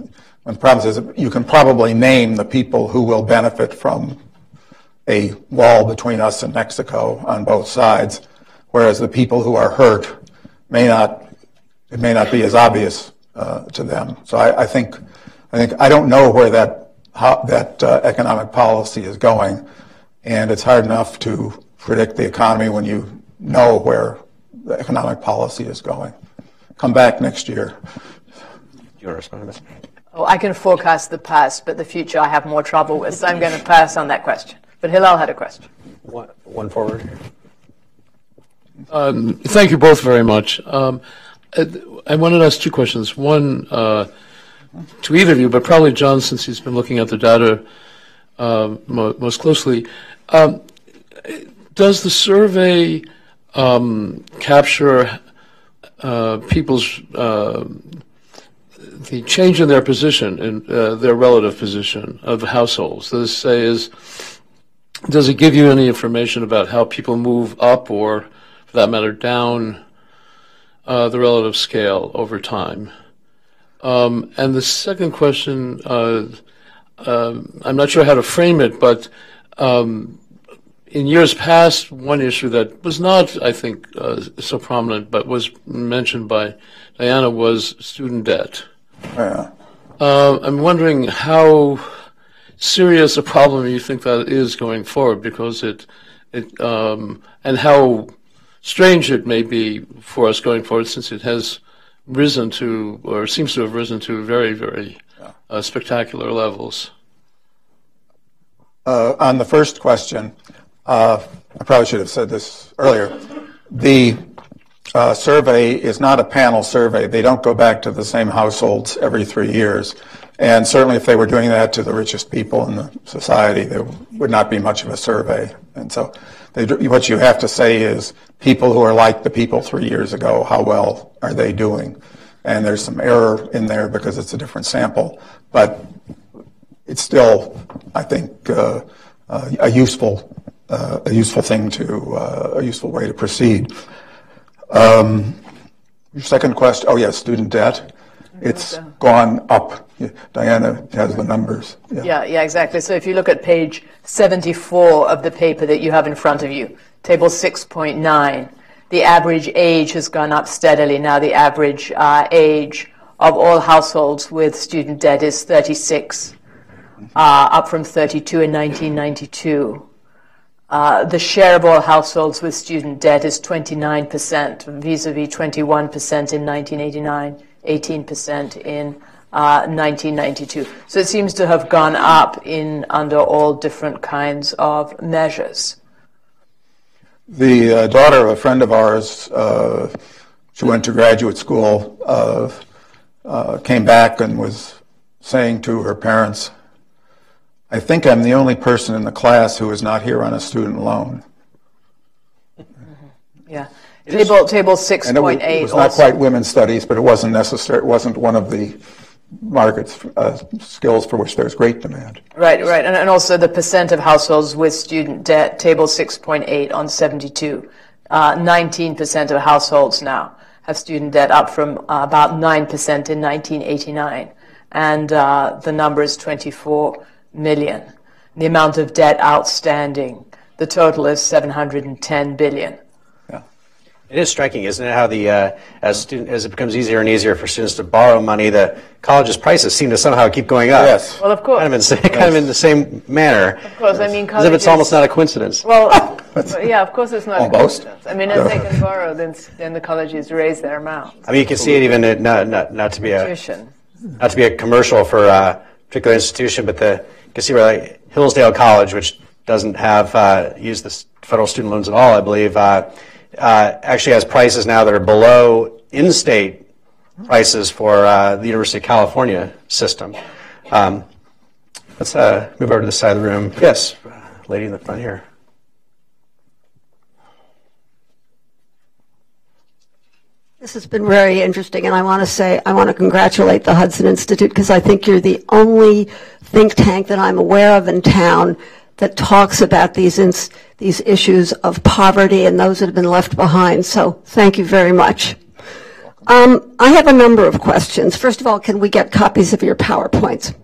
the problem is, you can probably name the people who will benefit from a wall between us and Mexico on both sides, whereas the people who are hurt may not, it may not be as obvious uh, to them. So I, I think, I think, I don't know where that, how, that uh, economic policy is going, and it's hard enough to predict the economy when you know where the economic policy is going. Come back next year. Do you want to respond to this? Oh, I can forecast the past, but the future I have more trouble with, so I'm going to pass on that question. But Hillel had a question. One, one forward. Um, Thank you both very much. Um, I wanted to ask two questions. One uh, to either of you, but probably John, since he's been looking at the data uh, mo- most closely. Um, Does the survey um, capture uh, people's, uh, the change in their position, in uh, their relative position of households? It say is, does it give you any information about how people move up or, for that matter, down uh, the relative scale over time? Um, and the second question, uh, um, I'm not sure how to frame it, but um, in years past, one issue that was not, I think, uh, so prominent, but was mentioned by Diana, was student debt. Yeah. Uh, I'm wondering how serious a problem you think that is going forward, because it, it, um, and how strange it may be for us going forward, since it has risen to, or seems to have risen to very, very uh, spectacular levels. Uh, on the first question, uh, I probably should have said this earlier. The uh, survey is not a panel survey. They don't go back to the same households every three years. And certainly, if they were doing that to the richest people in the society, there would not be much of a survey. And so, they, what you have to say is people who are like the people three years ago, how well are they doing? And there's some error in there because it's a different sample. But it's still, I think, uh, uh, a useful uh, a useful thing to, uh, a useful way to proceed. Um, your second question, oh yes, student debt. It's gone up. Diana has the numbers. Yeah, yeah, exactly. So if you look at page 74 of the paper that you have in front of you, table 6.9, the average age has gone up steadily. Now the average uh, age of all households with student debt is 36, uh, up from 32 in 1992. Uh, the share of all households with student debt is 29%, vis-a-vis 21% in 1989, 18% in uh, 1992. So it seems to have gone up in under all different kinds of measures. The uh, daughter of a friend of ours, uh, she went to graduate school, uh, came back and was saying to her parents, I think I'm the only person in the class who is not here on a student loan. Yeah. Table, table six And it was, it was not quite women's studies, but it wasn't necessary, it wasn't one of the markets, uh, skills for which there's great demand. Right, right. And, and also the percent of households with student debt, table six point eight on seventy-two. Uh, nineteen percent of households now have student debt, up from uh, about nine percent in nineteen eighty-nine. And, uh, the number is twenty-four million. The amount of debt outstanding, the total is seven hundred and ten billion. It is striking, isn't it, how the uh, as student as it becomes easier and easier for students to borrow money, the college's prices seem to somehow keep going up. Yes. Well, of course. Kind of in, the same- kind of in the same manner. Of course, I mean, As if it's almost not a coincidence. Well, yeah, of course, it's not a Almost. coincidence. I mean, if they can borrow, then, then the colleges raise their amount. I mean, you can see it even at, not, not not to be a Tuition. not to be a commercial for a particular institution, but the you can see where like Hillsdale College, which doesn't have uh, use the federal student loans at all, I believe, uh, uh, actually has prices now that are below in-state prices for uh, the University of California system. Um, let's uh, move over to the side of the room. Yes, lady in the front here. This has been very interesting, and I want to say I want to congratulate the Hudson Institute because I think you're the only think tank that I'm aware of in town that talks about these ins- these issues of poverty and those that have been left behind. So thank you very much. Um, I have a number of questions. First of all, can we get copies of your PowerPoints?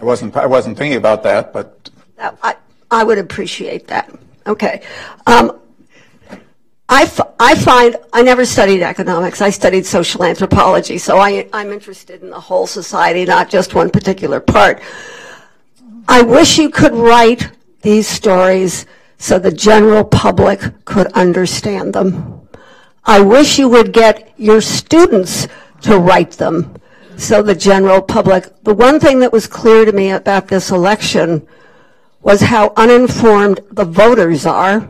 I wasn't, I wasn't thinking about that, but I, I would appreciate that. Okay. Um, I, find, I never studied economics. I studied social anthropology, so I, I'm interested in the whole society, not just one particular part. I wish you could write these stories so the general public could understand them. I wish you would get your students to write them so the general public. The one thing that was clear to me about this election was how uninformed the voters are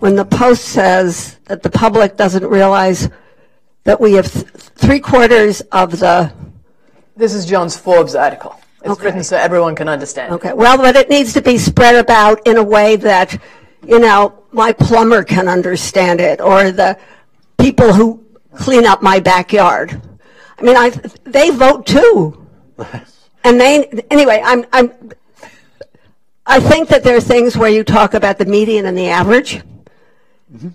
when the Post says that the public doesn't realize that we have th- three quarters of the. This is John's Forbes article. It's Okay. written so everyone can understand. Okay, well, but it needs to be spread about in a way that, you know, my plumber can understand it, or the people who clean up my backyard. I mean, I, they vote too. And they, anyway, I'm, I'm, I think that there are things where you talk about the median and the average.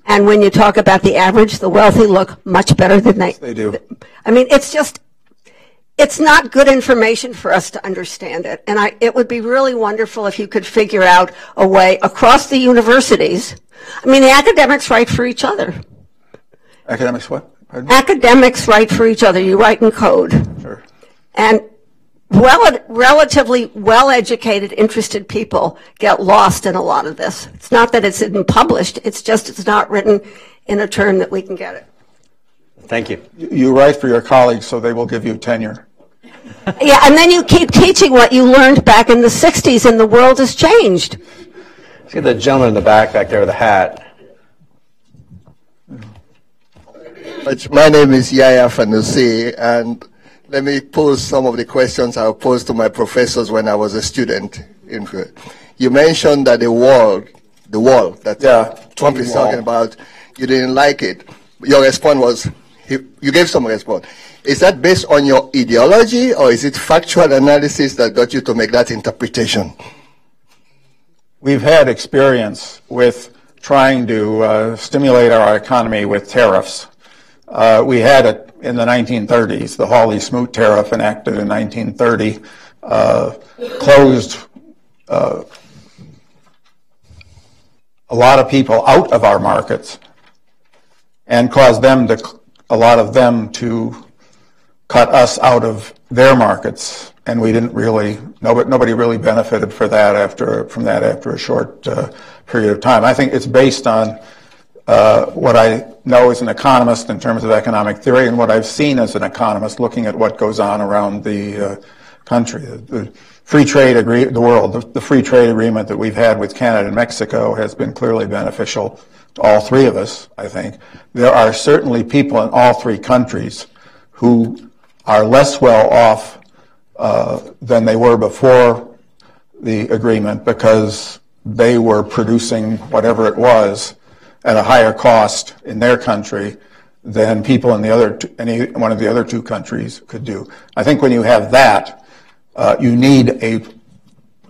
And when you talk about the average, the wealthy look much better than they. they do. I mean, it's just, it's not good information for us to understand it. And I, it would be really wonderful if you could figure out a way across the universities. I mean, the academics write for each other. academics what? Pardon? Academics write for each other. You write in code. Sure. And rel- relatively well-educated, interested people get lost in a lot of this. It's not that it's isn't published. It's just it's not written in a term that we can get it. Thank you. You write for your colleagues, so they will give you tenure. Yeah, and then you keep teaching what you learned back in the 60s, and the world has changed. Let's get the gentleman in the back back there with the hat. My name is Yaya Fanusie, and let me pose some of the questions I posed to my professors when I was a student. In, you mentioned that the wall, the wall that Yeah, Trump is wall. talking about, you didn't like it. Your response was, you gave some response. Is that based on your ideology, or is it factual analysis that got you to make that interpretation? we've had experience with trying to uh, stimulate our economy with tariffs. Uh, we had it in the 1930s, the Hawley-Smoot tariff enacted in 1930, uh, closed uh, a lot of people out of our markets and caused them to, a lot of them to cut us out of their markets. And we didn't really, nobody, nobody really benefited for that after, from that after a short uh, period of time. I think it's based on uh, what I know as an economist in terms of economic theory and what I've seen as an economist looking at what goes on around the uh, country. The, free trade agree the world, the, the, free trade agreement that we've had with Canada and Mexico has been clearly beneficial to all three of us, I think. There are certainly people in all three countries who are less well off uh, than they were before the agreement because they were producing whatever it was at a higher cost in their country than people in the other any one of the other two countries could do. I think when you have that, uh, you need a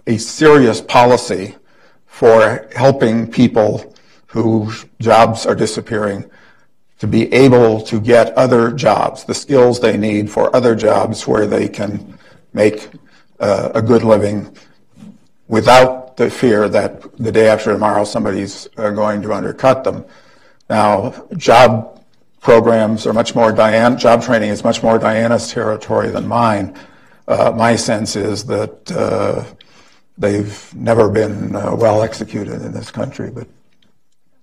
a serious policy for helping people whose jobs are disappearing to be able to get other jobs, the skills they need for other jobs where they can make uh, a good living without the fear that the day after tomorrow somebody's uh, going to undercut them. Now, job programs are much more Diane, job training is much more Diana's territory than mine. Uh, my sense is that uh, they've never been uh, well executed in this country, but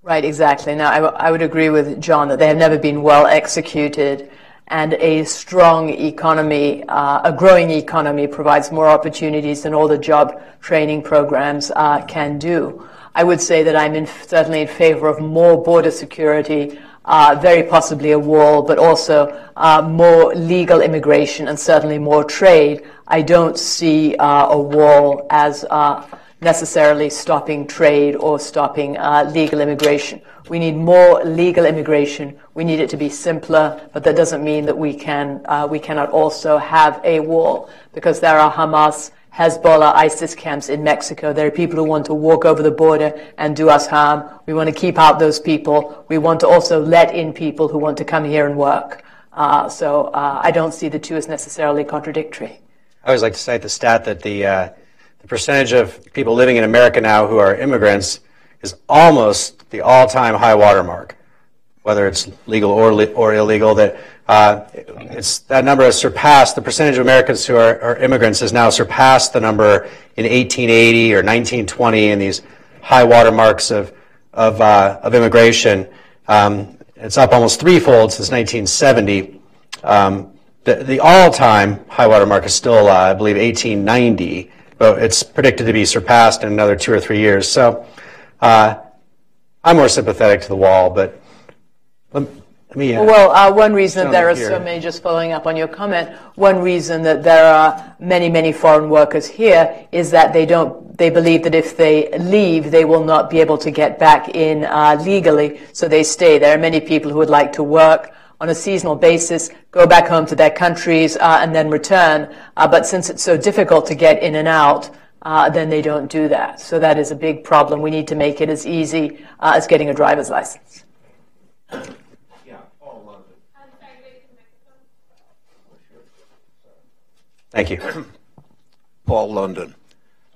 Right, exactly. Now, I, w- I would agree with John that they have never been well executed and a strong economy, uh, a growing economy provides more opportunities than all the job training programs uh, can do. I would say that I'm in, certainly in favor of more border security, uh, very possibly a wall, but also uh, more legal immigration and certainly more trade. I don't see uh, a wall as uh, necessarily stopping trade or stopping legal immigration. We need more legal immigration. We need it to be simpler, but that doesn't mean that we can uh, we cannot also have a wall because there are Hamas, Hezbollah, ISIS camps in Mexico. There are people who want to walk over the border and do us harm. We want to keep out those people. We want to also let in people who want to come here and work. Uh, so uh, I don't see the two as necessarily contradictory. I always like to cite the stat that the uh, the percentage of people living in America now who are immigrants is almost the all-time high watermark, whether it's legal or, or illegal. That uh, it's that number has surpassed the percentage of Americans who are, are, immigrants has now surpassed the number in 1880 or 1920 in these high watermarks of of, uh, of immigration. Um, it's up almost threefold since 1970. Um, the, the all-time high watermark is still, uh, I believe, 1890, but it's predicted to be surpassed in another two or three years. So uh, I'm more sympathetic to the wall, but let, let me. Uh, well, uh, one reason there are here. so many, just following up on your comment, one reason that there are many, many foreign workers here is that they don't, they believe that if they leave, they will not be able to get back in uh, legally, so they stay. There are many people who would like to work on a seasonal basis, go back home to their countries, uh, and then return. Uh, but since it's so difficult to get in and out, uh, then they don't do that. So that is a big problem. We need to make it as easy uh, as getting a driver's license. Yeah, Paul London. Thank you. Paul London.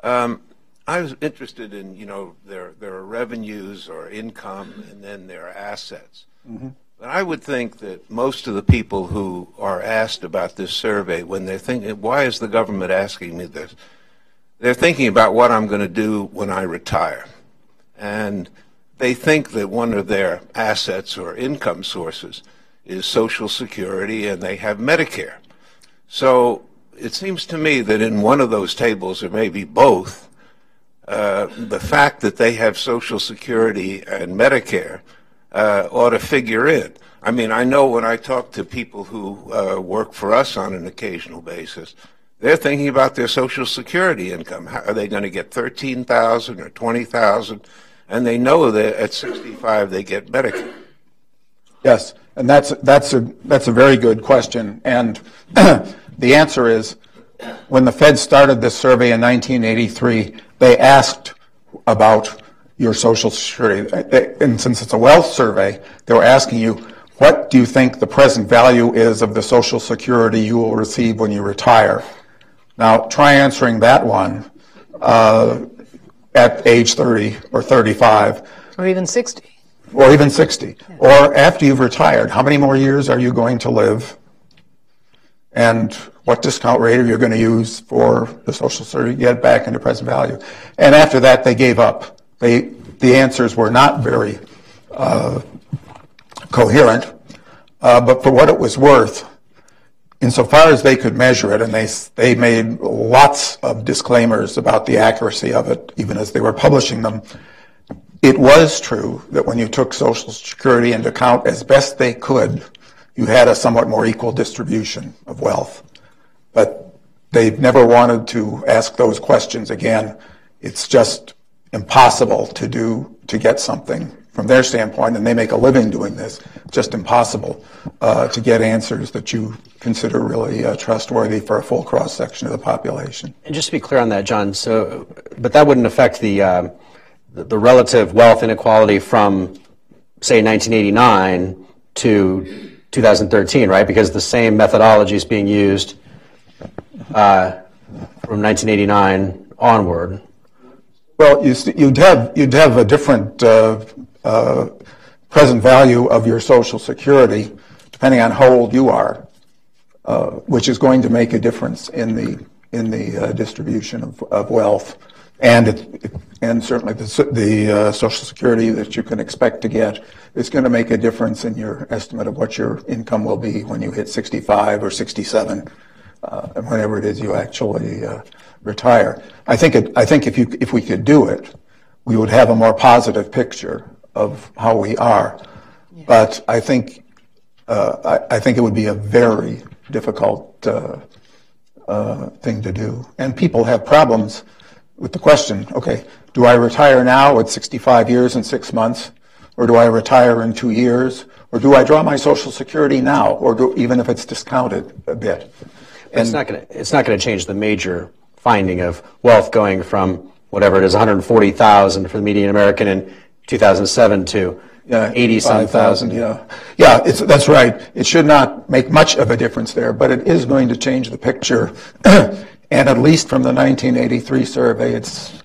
Um, I was interested in, you know, there, there are revenues or income and then there are assets. Mm-hmm. I would think that most of the people who are asked about this survey, when they're thinking, why is the government asking me this? they're thinking about what I'm going to do when I retire. And they think that one of their assets or income sources is Social Security and they have Medicare. So it seems to me that in one of those tables, or maybe both, uh, the fact that they have Social Security and Medicare uh, ought to figure in. I mean, I know when I talk to people who uh, work for us on an occasional basis, they're thinking about their Social Security income. How, are they going to get thirteen thousand or twenty thousand? And they know that at sixty-five they get Medicare. Yes, and that's that's a that's a very good question. And the answer is, when the Fed started this survey in 1983, they asked about your Social Security. And since it's a wealth survey, they were asking you, what do you think the present value is of the Social Security you will receive when you retire? Now, try answering that one uh, at age 30 or 35. Or even 60. Or even 60. Yeah. Or after you've retired, how many more years are you going to live? And what discount rate are you going to use for the Social Security to get back into present value? And after that, they gave up. They, the answers were not very uh, coherent, uh, but for what it was worth, insofar as they could measure it, and they, they made lots of disclaimers about the accuracy of it, even as they were publishing them, it was true that when you took Social Security into account as best they could, you had a somewhat more equal distribution of wealth. But they've never wanted to ask those questions again. It's just impossible to do, to get something from their standpoint, and they make a living doing this, just impossible uh, to get answers that you consider really uh, trustworthy for a full cross section of the population. And just to be clear on that, John, so but that wouldn't affect the uh, the, relative wealth inequality from say 1989 to 2013, right? Because the same methodology is being used uh, from 1989 onward. Well, you'd have you'd have a different uh, uh, present value of your Social Security, depending on how old you are, uh, which is going to make a difference in the in the uh, distribution of, of wealth, and it, and certainly the, the uh, Social Security that you can expect to get is going to make a difference in your estimate of what your income will be when you hit 65 or 67, uh, whenever it is you actually retire. I think it, I think if you if we could do it, we would have a more positive picture of how we are. Yeah. But I think uh, I, I, think it would be a very difficult uh, uh, thing to do, and people have problems with the question. Okay, do I retire now at 65 years and six months, or do I retire in two years, or do I draw my Social Security now, or do, even if it's discounted a bit? And it's not going to it's not going to change the major finding of wealth going from whatever it is 140,000 for the median American in 2007 to yeah, 80,000. Yeah, yeah, that's right. It should not make much of a difference there, but it is going to change the picture. and at least from the 1983 survey, it's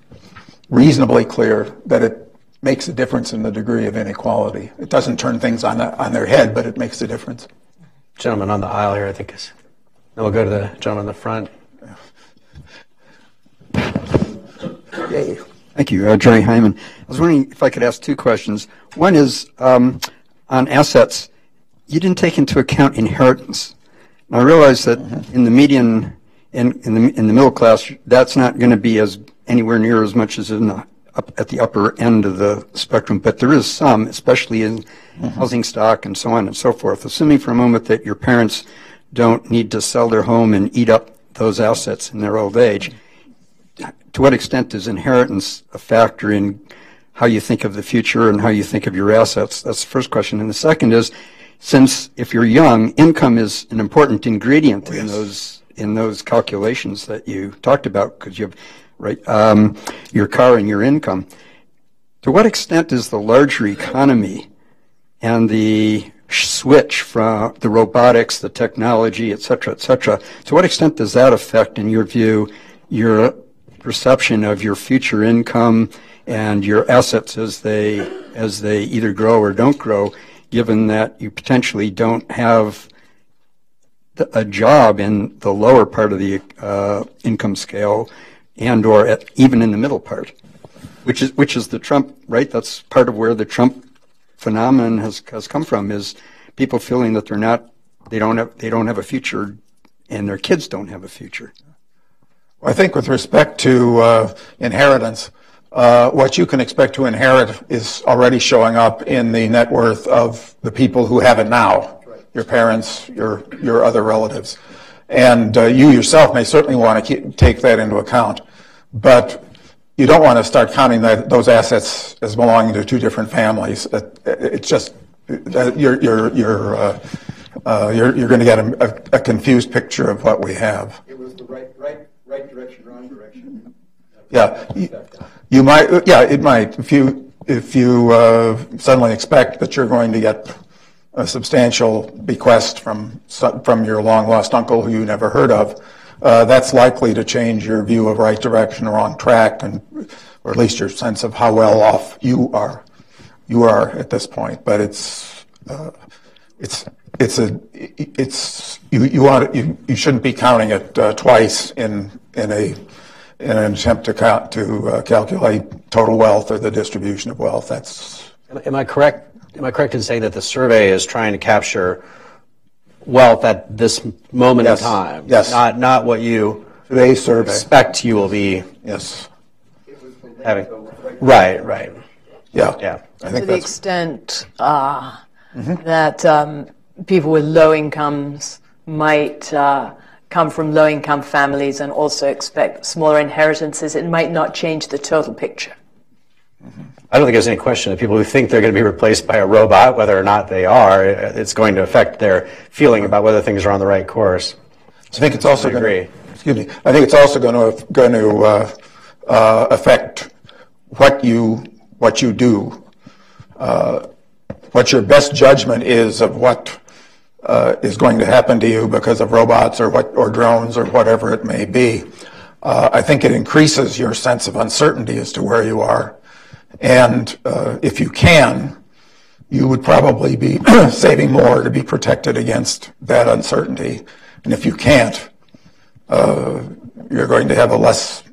reasonably clear that it makes a difference in the degree of inequality. It doesn't turn things on, on their head, but it makes a difference. Gentleman on the aisle here, I think is. Then we'll go to the gentleman in the front. Thank you, uh, Jerry Hyman. I was wondering if I could ask two questions. One is um, on assets. You didn't take into account inheritance. I realize that mm-hmm. in the median, in, in, the, in the middle class, that's not going to be as anywhere near as much as in the up at the upper end of the spectrum, but there is some, especially in mm-hmm. housing stock and so on and so forth. Assuming for a moment that your parents don't need to sell their home and eat up those assets in their old age, to what extent is inheritance a factor in how you think of the future and how you think of your assets? That's the first question. And the second is, since if you're young, income is an important ingredient yes. in those in those calculations that you talked about, because you have right um, your car and your income. To what extent is the larger economy and the switch from the robotics, the technology, et cetera, et cetera, to what extent does that affect, in your view, your perception of your future income and your assets as they as they either grow or don't grow, given that you potentially don't have a job in the lower part of the uh, income scale, and or at, even in the middle part, which is which is the Trump right. That's part of where the Trump phenomenon has has come from is people feeling that they're not they don't have they don't have a future, and their kids don't have a future. I think with respect to uh, inheritance, uh, what you can expect to inherit is already showing up in the net worth of the people who have it now, your parents, your your other relatives, and uh, you yourself may certainly want to keep, take that into account, but you don't want to start counting that, those assets as belonging to two different families. It's just you're you're you're. Uh, uh, you're, you're going to get a, a, a confused picture of what we have. It was the right, right right direction, wrong direction. Yeah, you, might. Yeah, it might. If you if you uh, suddenly expect that you're going to get a substantial bequest from from your long lost uncle who you never heard of, uh, that's likely to change your view of right direction or wrong track, and or at least your sense of how well off you are you are at this point. But it's uh, it's it's a it's you you want you, you shouldn't be counting it uh, twice in in a in an attempt to count to uh, calculate total wealth or the distribution of wealth. That's am I correct? Am I correct in saying that the survey is trying to capture wealth at this moment yes. in time? Yes. Not not what you today's survey expect you will be. Yes. Having. Right. Right. Yeah. Yeah. I think to the that's extent uh, that um, people with low incomes might uh, come from low income families and also expect smaller inheritances, it might not change the total picture. I don't think there's any question that people who think they're going to be replaced by a robot, whether or not they are, it's going to affect their feeling about whether things are on the right course. I think it's also going to. Excuse me. I think it's also going to going to uh, uh, affect what you what you do, uh, what your best judgment is of what uh, is going to happen to you because of robots or what or drones or whatever it may be. Uh, I think it increases your sense of uncertainty as to where you are, and uh, if you can, you would probably be saving more to be protected against that uncertainty. And if you can't, uh, you're going to have a less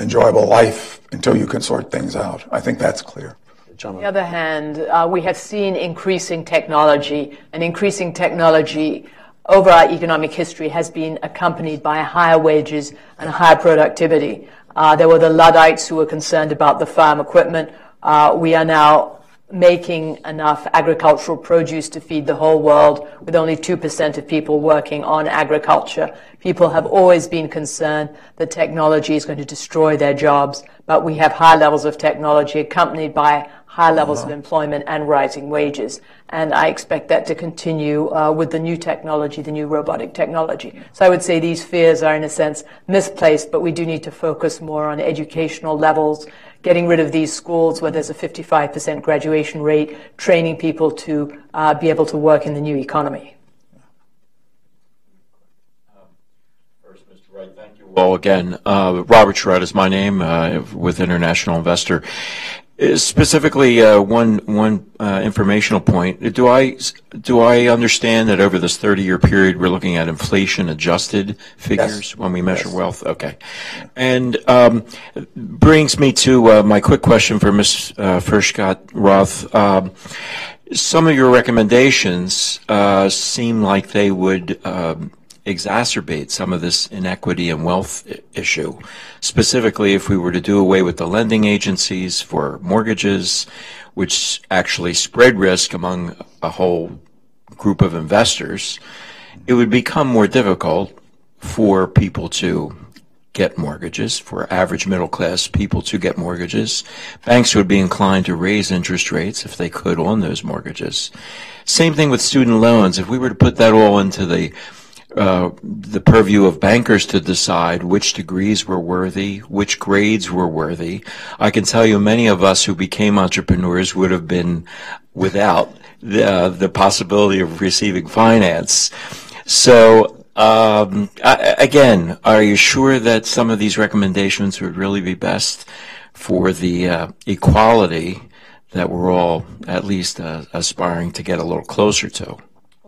enjoyable life until you can sort things out. I think that's clear. On the other hand, uh, we have seen increasing technology, and increasing technology over our economic history has been accompanied by higher wages and higher productivity. Uh, there were the Luddites who were concerned about the farm equipment. Uh, we are now making enough agricultural produce to feed the whole world with only 2% of people working on agriculture. People have always been concerned that technology is going to destroy their jobs, but we have high levels of technology accompanied by high levels of employment and rising wages. And I expect that to continue uh, with the new technology, the new robotic technology. So I would say these fears are in a sense misplaced, but we do need to focus more on educational levels getting rid of these schools where there's a 55% graduation rate, training people to uh, be able to work in the new economy. First, Mr. Wright, thank you all again. Uh, Robert Sherrod is my name uh, with International Investor. Specifically, uh, one one uh, informational point. Do I do I understand that over this 30-year period, we're looking at inflation-adjusted figures yes. when we measure yes. wealth? Okay, and um, brings me to uh, my quick question for Ms. Uh, Furchtgott Roth. Um, some of your recommendations uh, seem like they would. Um, exacerbate some of this inequity and wealth issue. Specifically, if we were to do away with the lending agencies for mortgages, which actually spread risk among a whole group of investors, it would become more difficult for people to get mortgages, for average middle class people to get mortgages. Banks would be inclined to raise interest rates if they could on those mortgages. Same thing with student loans. If we were to put that all into the uh, the purview of bankers to decide which degrees were worthy, which grades were worthy. I can tell you many of us who became entrepreneurs would have been without the, uh, the possibility of receiving finance. So, um, I, again, are you sure that some of these recommendations would really be best for the uh, equality that we're all at least uh, aspiring to get a little closer to?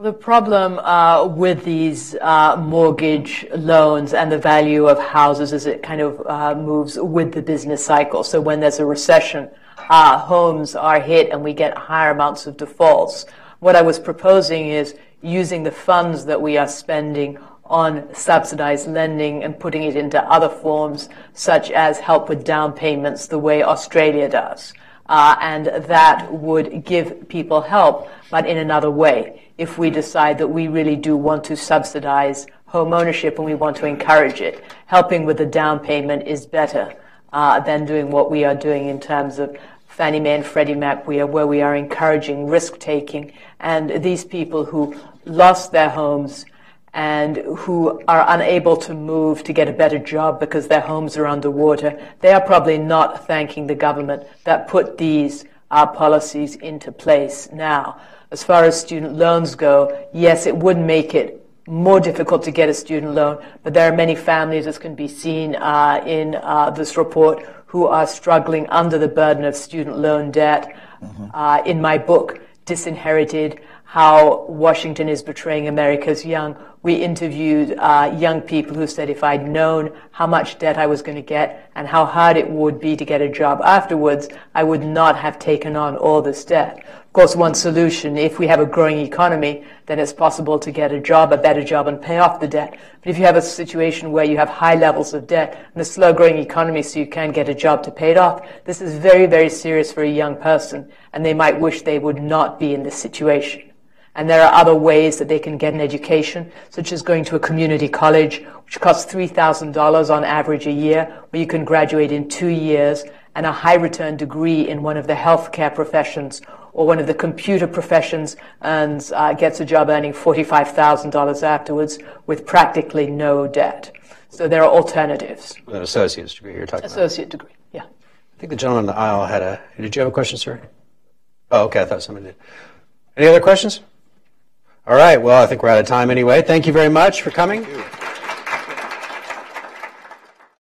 The problem uh, with these uh, mortgage loans and the value of houses is it kind of uh, moves with the business cycle. So when there's a recession, uh, homes are hit and we get higher amounts of defaults. What I was proposing is using the funds that we are spending on subsidized lending and putting it into other forms, such as help with down payments, the way Australia does. Uh, and that would give people help, but in another way if we decide that we really do want to subsidize home ownership and we want to encourage it. Helping with the down payment is better uh, than doing what we are doing in terms of Fannie Mae and Freddie Mac, we are, where we are encouraging risk taking. And these people who lost their homes and who are unable to move to get a better job because their homes are underwater, they are probably not thanking the government that put these uh, policies into place now. As far as student loans go, yes, it would make it more difficult to get a student loan, but there are many families, as can be seen uh, in uh, this report, who are struggling under the burden of student loan debt. Mm-hmm. in my book, Disinherited, how Washington is betraying America's young. We interviewed uh, young people who said if I'd known how much debt I was going to get and how hard it would be to get a job afterwards, I would not have taken on all this debt. Of course, one solution, if we have a growing economy, then it's possible to get a job, a better job, and pay off the debt. But if you have a situation where you have high levels of debt and a slow growing economy so you can't get a job to pay it off, this is very, very serious for a young person, and they might wish they would not be in this situation. And there are other ways that they can get an education, such as going to a community college, which costs $3,000 on average a year, where you can graduate in two years, and a high return degree in one of the healthcare professions or one of the computer professions and uh, gets a job earning $45,000 afterwards with practically no debt. So there are alternatives. With an associate's degree you're talking about. Associate about. degree, yeah. I think the gentleman in the aisle had a. Did you have a question, sir? Oh, okay. I thought somebody did. Any other questions? All right. Well, I think we're out of time anyway. Thank you very much for coming.